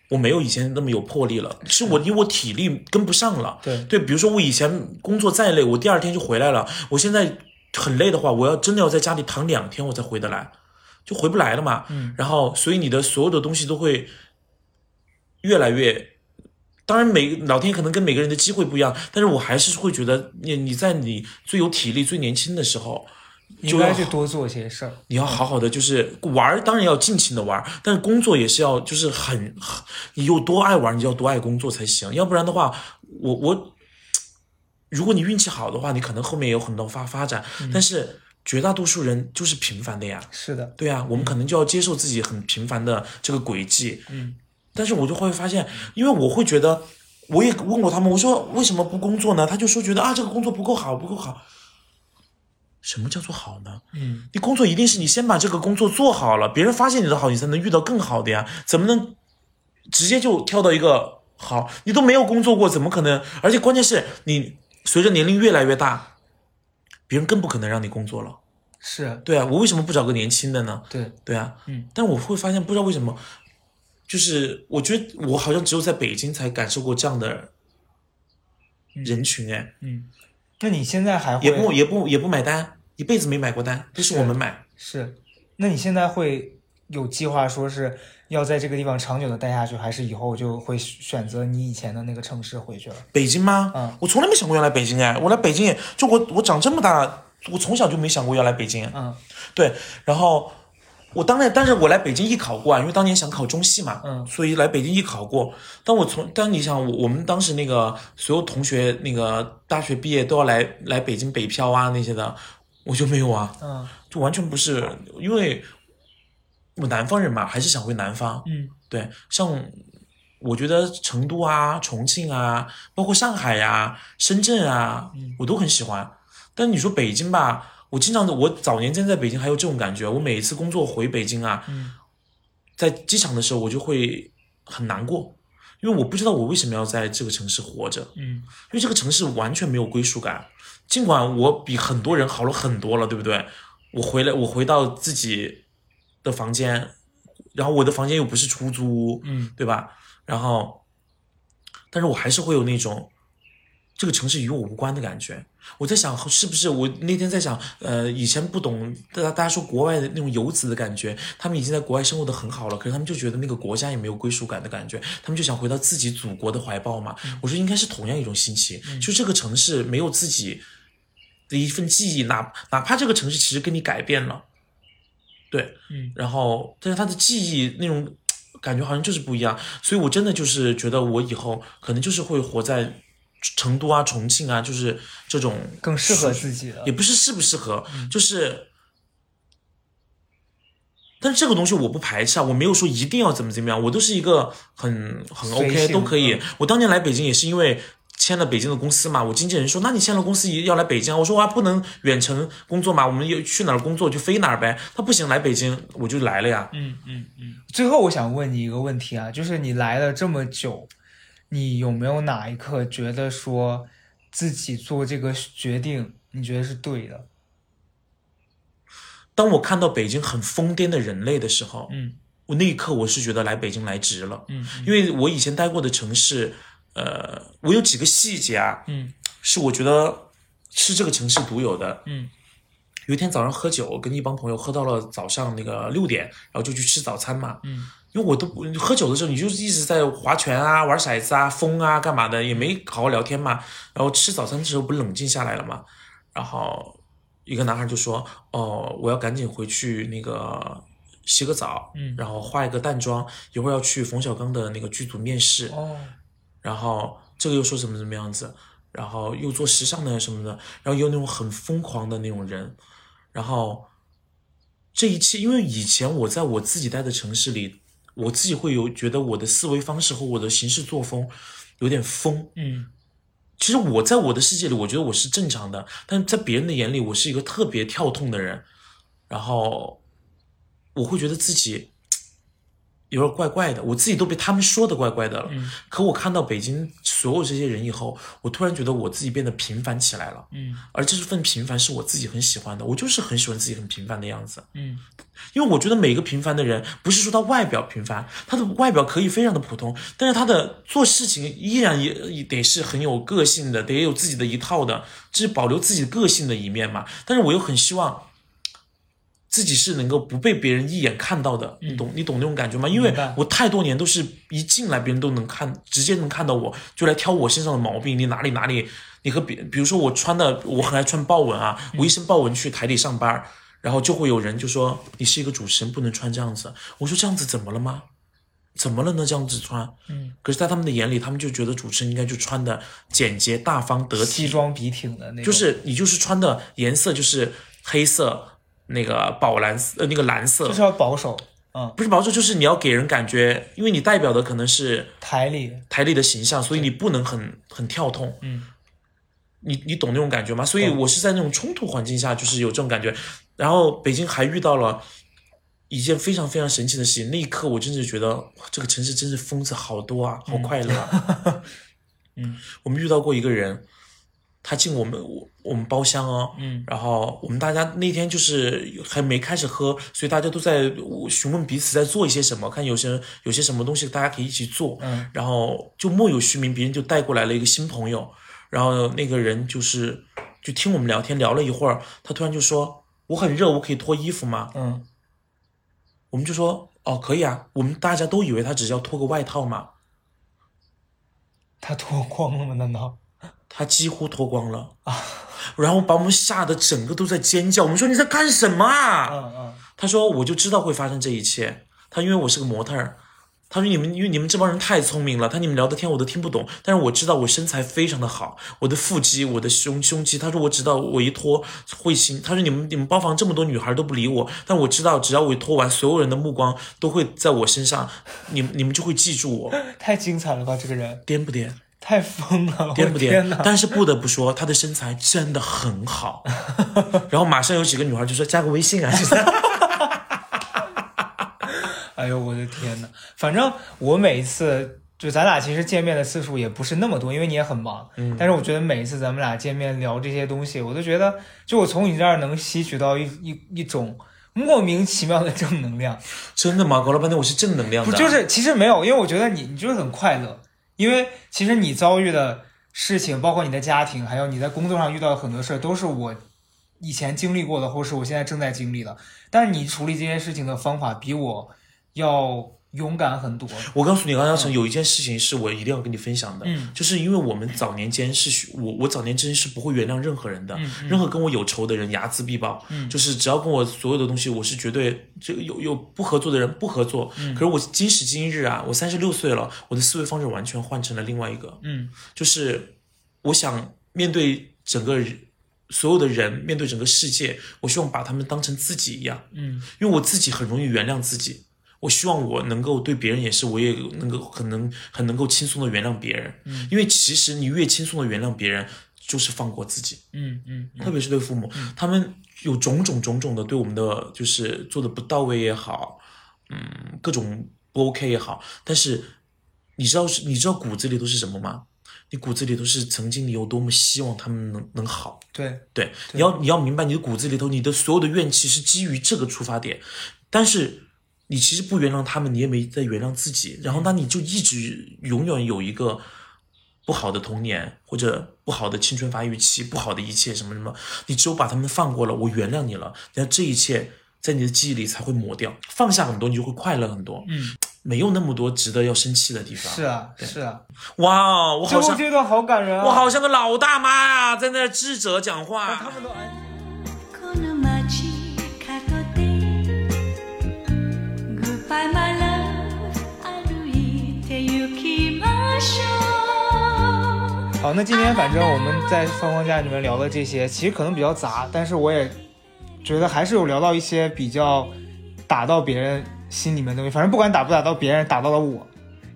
我没有以前那么有魄力了，是我因为我体力跟不上了。对对，比如说我以前工作再累，我第二天就回来了。我现在很累的话，我要真的要在家里躺两天，我才回得来，就回不来了嘛。嗯，然后所以你的所有的东西都会越来越。当然每，老天可能跟每个人的机会不一样，但是我还是会觉得你你在你最有体力、最年轻的时候，应该去多做些事儿。你要好好的，就是玩儿，当然要尽情的玩儿，但是工作也是要，就是很，很你有多爱玩儿，你就要多爱工作才行，要不然的话，我我，如果你运气好的话，你可能后面有很多发发展，但是绝大多数人就是平凡的呀，是的，对啊，我们可能就要接受自己很平凡的这个轨迹，嗯，但是我就会发现，因为我会觉得，我也问过他们，我说为什么不工作呢？他就说觉得啊，这个工作不够好，不够好。什么叫做好呢？嗯，你工作一定是你先把这个工作做好了，别人发现你的好，你才能遇到更好的呀。怎么能直接就跳到一个好？你都没有工作过，怎么可能？而且关键是你随着年龄越来越大，别人更不可能让你工作了。是对啊，我为什么不找个年轻的呢？对，对啊，嗯，但我会发现，不知道为什么，就是我觉得我好像只有在北京才感受过这样的人群，哎、嗯。那你现在还会也不也不也不买单，一辈子没买过单，都是我们买。是？那你现在会有计划说是要在这个地方长久的待下去，还是以后就会选择你以前的那个城市回去了？北京吗？嗯我从来没想过要来北京哎，我来北京也就我我长这么大，我从小就没想过要来北京。嗯对，然后我当然，但是我来北京艺考过啊，因为当年想考中戏嘛，嗯所以来北京艺考过。但我从，但你想，我我们当时那个所有同学那个大学毕业都要来来北京北漂啊那些的，我就没有啊，嗯就完全不是，因为我南方人嘛，还是想回南方。嗯对，像我觉得成都啊、重庆啊，包括上海呀、深圳啊，我都很喜欢。但你说北京吧，我经常的，我早年间在北京还有这种感觉，我每一次工作回北京啊，嗯在机场的时候我就会很难过，因为我不知道我为什么要在这个城市活着，嗯因为这个城市完全没有归属感。尽管我比很多人好了很多了，对不对？我回来，我回到自己的房间，然后我的房间又不是出租屋，嗯对吧？然后，但是我还是会有那种这个城市与我无关的感觉。我在想，是不是我那天在想，呃，以前不懂，大家大家说国外的那种游子的感觉，他们已经在国外生活的很好了，可是他们就觉得那个国家也没有归属感的感觉，他们就想回到自己祖国的怀抱嘛。我说应该是同样一种心情，就这个城市没有自己的一份记忆，哪哪怕这个城市其实跟你改变了，对，嗯，然后但是他的记忆那种感觉好像就是不一样，所以我真的就是觉得我以后可能就是会活在成都啊、重庆啊，就是这种更适合自己的也。不是适不适合，就是，但是这个东西我不排斥啊，我没有说一定要怎么怎么样，我都是一个很很 OK 都可以嗯。我当年来北京也是因为。签了北京的公司嘛，我经纪人说，那你签了公司也要来北京啊？我说我还不能远程工作嘛，我们也去哪儿工作就飞哪儿呗。他不行，来北京我就来了呀。嗯嗯嗯。最后我想问你一个问题啊，就是你来了这么久，你有没有哪一刻觉得说自己做这个决定，你觉得是对的？当我看到北京很疯癫的人类的时候，嗯我那一刻我是觉得来北京来值了，嗯因为我以前待过的城市，呃，我有几个细节啊，嗯是我觉得是这个城市独有的。嗯有一天早上喝酒，跟一帮朋友喝到了早上那个六点，然后就去吃早餐嘛。嗯因为我都不喝酒的时候，你就是一直在划拳啊、玩骰子啊、疯啊、干嘛的，也没好好聊天嘛。然后吃早餐的时候不冷静下来了嘛，然后一个男孩就说：“哦，我要赶紧回去那个洗个澡，嗯然后化一个淡妆，一会儿要去冯小刚的那个剧组面试。哦然后这个又说怎么怎么样子，然后又做时尚的什么的，然后也有那种很疯狂的那种人，然后这一切，因为以前我在我自己待的城市里，我自己会有觉得我的思维方式和我的行事作风有点疯。嗯其实我在我的世界里，我觉得我是正常的，但在别人的眼里，我是一个特别跳痛的人，然后我会觉得自己有点怪怪的，我自己都被他们说的怪怪的了。嗯可我看到北京所有这些人以后，我突然觉得我自己变得平凡起来了，嗯而这份平凡是我自己很喜欢的，我就是很喜欢自己很平凡的样子。嗯因为我觉得每个平凡的人，不是说他外表平凡，他的外表可以非常的普通，但是他的做事情依然也也得是很有个性的，得有自己的一套的，这是保留自己个性的一面嘛。但是我又很希望自己是能够不被别人一眼看到的，你懂你懂那种感觉吗？因为我太多年都是一进来别人都能看，直接能看到我，就来挑我身上的毛病，你哪里哪里，你和别，比如说我穿的，我很爱穿豹纹啊，我一身豹纹去台里上班。然后就会有人就说你是一个主持人，不能穿这样子。我说这样子怎么了吗？怎么了呢？这样子穿，嗯，可是，在他们的眼里，他们就觉得主持人应该就穿的简洁、大方、得体，西装笔挺的那种，就是你就是穿的颜色就是黑色，那个宝蓝色，呃，那个蓝色，就是要保守，嗯，不是保守，就是你要给人感觉，因为你代表的可能是台里，台里的形象，所以你不能很很跳痛。嗯你你懂那种感觉吗？所以我是在那种冲突环境下，就是有这种感觉。然后北京还遇到了一件非常非常神奇的事情，那一刻我真是觉得哇这个城市真是疯子好多啊，好快乐、啊。(laughs) 嗯我们遇到过一个人，他进我们我我们包厢哦，嗯然后我们大家那天就是还没开始喝，所以大家都在询问彼此在做一些什么，看有些人有些什么东西大家可以一起做，嗯然后就莫有虚名，别人就带过来了一个新朋友，然后那个人就是就听我们聊天聊了一会儿，他突然就说我很热，我可以脱衣服吗？嗯我们就说哦可以啊，我们大家都以为他只是要脱个外套嘛，他脱光了吗？难道？他几乎脱光了啊，然后把我们吓得整个都在尖叫，我们说你在干什么啊？嗯嗯他说我就知道会发生这一切。他因为我是个模特儿，他说你们因为你们这帮人太聪明了，他你们聊的天我都听不懂，但是我知道我身材非常的好，我的腹肌，我的胸胸肌。他说我知道我一脱会心。他说你们你们包房这么多女孩都不理我，但我知道只要我一脱完，所有人的目光都会在我身上，你们你们就会记住我，(laughs) 太精彩了吧！这个人颠不颠？太疯了，我 (laughs) 颠不颠？但是不得不说，他的身材真的很好。(laughs) 然后马上有几个女孩就说加个微信啊，就是 (laughs) 哎呦我的天呐，反正我每一次就咱俩其实见面的次数也不是那么多，因为你也很忙。嗯，但是我觉得每一次咱们俩见面聊这些东西，我都觉得就我从你这儿能吸取到一一一种莫名其妙的正能量。真的吗？搞了半天我是正能量的，不就是其实没有，因为我觉得你你就是很快乐，因为其实你遭遇的事情，包括你的家庭，还有你在工作上遇到的很多事儿，都是我以前经历过的，或是我现在正在经历的。但是你处理这些事情的方法比我要勇敢很多。我告诉你，王嘉诚有一件事情是我一定要跟你分享的，嗯。就是因为我们早年间是我我早年间是不会原谅任何人的，嗯任何跟我有仇的人睚眦必报，就是只要跟我所有的东西，我是绝对这个有有不合作的人不合作。嗯。可是我今时今日啊，我三十六岁了，我的思维方式完全换成了另外一个，嗯。就是我想面对整个人所有的人，面对整个世界，我希望把他们当成自己一样，嗯。因为我自己很容易原谅自己。我希望我能够对别人也是，我也能够很能很能够轻松的原谅别人，嗯。因为其实你越轻松的原谅别人，就是放过自己，嗯嗯特别是对父母，他们有种种种种的对我们的就是做的不到位也好，嗯，各种不 OK 也好，但是你知道是你知道骨子里都是什么吗？你骨子里都是曾经你有多么希望他们能能好，对，对，你要你要明白，你的骨子里头，你的所有的怨气是基于这个出发点，但是你其实不原谅他们，你也没在原谅自己，然后那你就一直永远有一个不好的童年或者不好的青春发育期，不好的一切什么什么，你只有把他们放过了，我原谅你了，然后这一切在你的记忆里才会抹掉，放下很多，你就会快乐很多，嗯，没有那么多值得要生气的地方。是啊是啊，哇，我好像这段好感人啊！我好像个老大妈呀、在那儿智者讲话。他们都安。Goodbye my love 歩いて行きましょう好，那今天反正我们在放放假里面聊的这些，其实可能比较杂，但是我也觉得还是有聊到一些比较打到别人心里面的东西。反正不管打不打到别人，打到了我，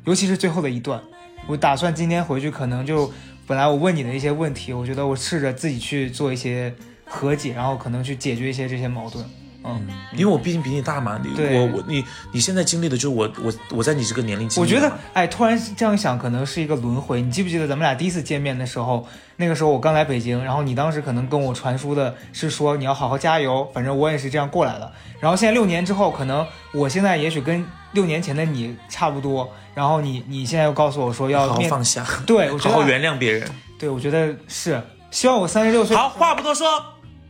尤其是最后的一段，我打算今天回去可能就本来我问你的一些问题，我觉得我试着自己去做一些和解，然后可能去解决一些这些矛盾。 嗯，因为我毕竟比你大嘛，你对我我你你现在经历的就是我我我在你这个年龄经我觉得哎，突然这样想，可能是一个轮回。你记不记得咱们俩第一次见面的时候？那个时候我刚来北京，然后你当时可能跟我传输的是说你要好好加油，反正我也是这样过来的。然后现在六年之后，可能我现在也许跟六年前的你差不多。然后你你现在又告诉我说要好好放下，对，我 (laughs) 觉得好好原谅别人。对，我觉得是。希望我三十六岁好，话不多说，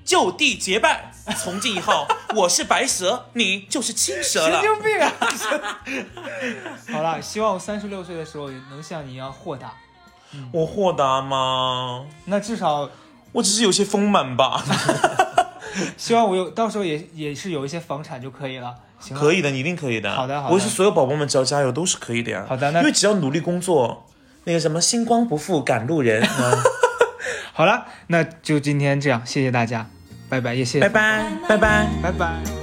就地结拜。从今以后，我是白蛇，你就是青蛇神。经病啊！(laughs) 好了，希望我三十六岁的时候也能像你一样豁达。我豁达吗？那至少我只是有些丰满吧。(laughs) 希望我有到时候也也是有一些房产就可以了。行了可以的，你一定可以的。好的好的我是所有宝宝们，只要加油都是可以的呀。好的那因为只要努力工作，那个什么星光不负赶路人。嗯 (laughs) 好了，那就今天这样，谢谢大家，拜拜，也谢谢，拜拜，拜拜。拜拜。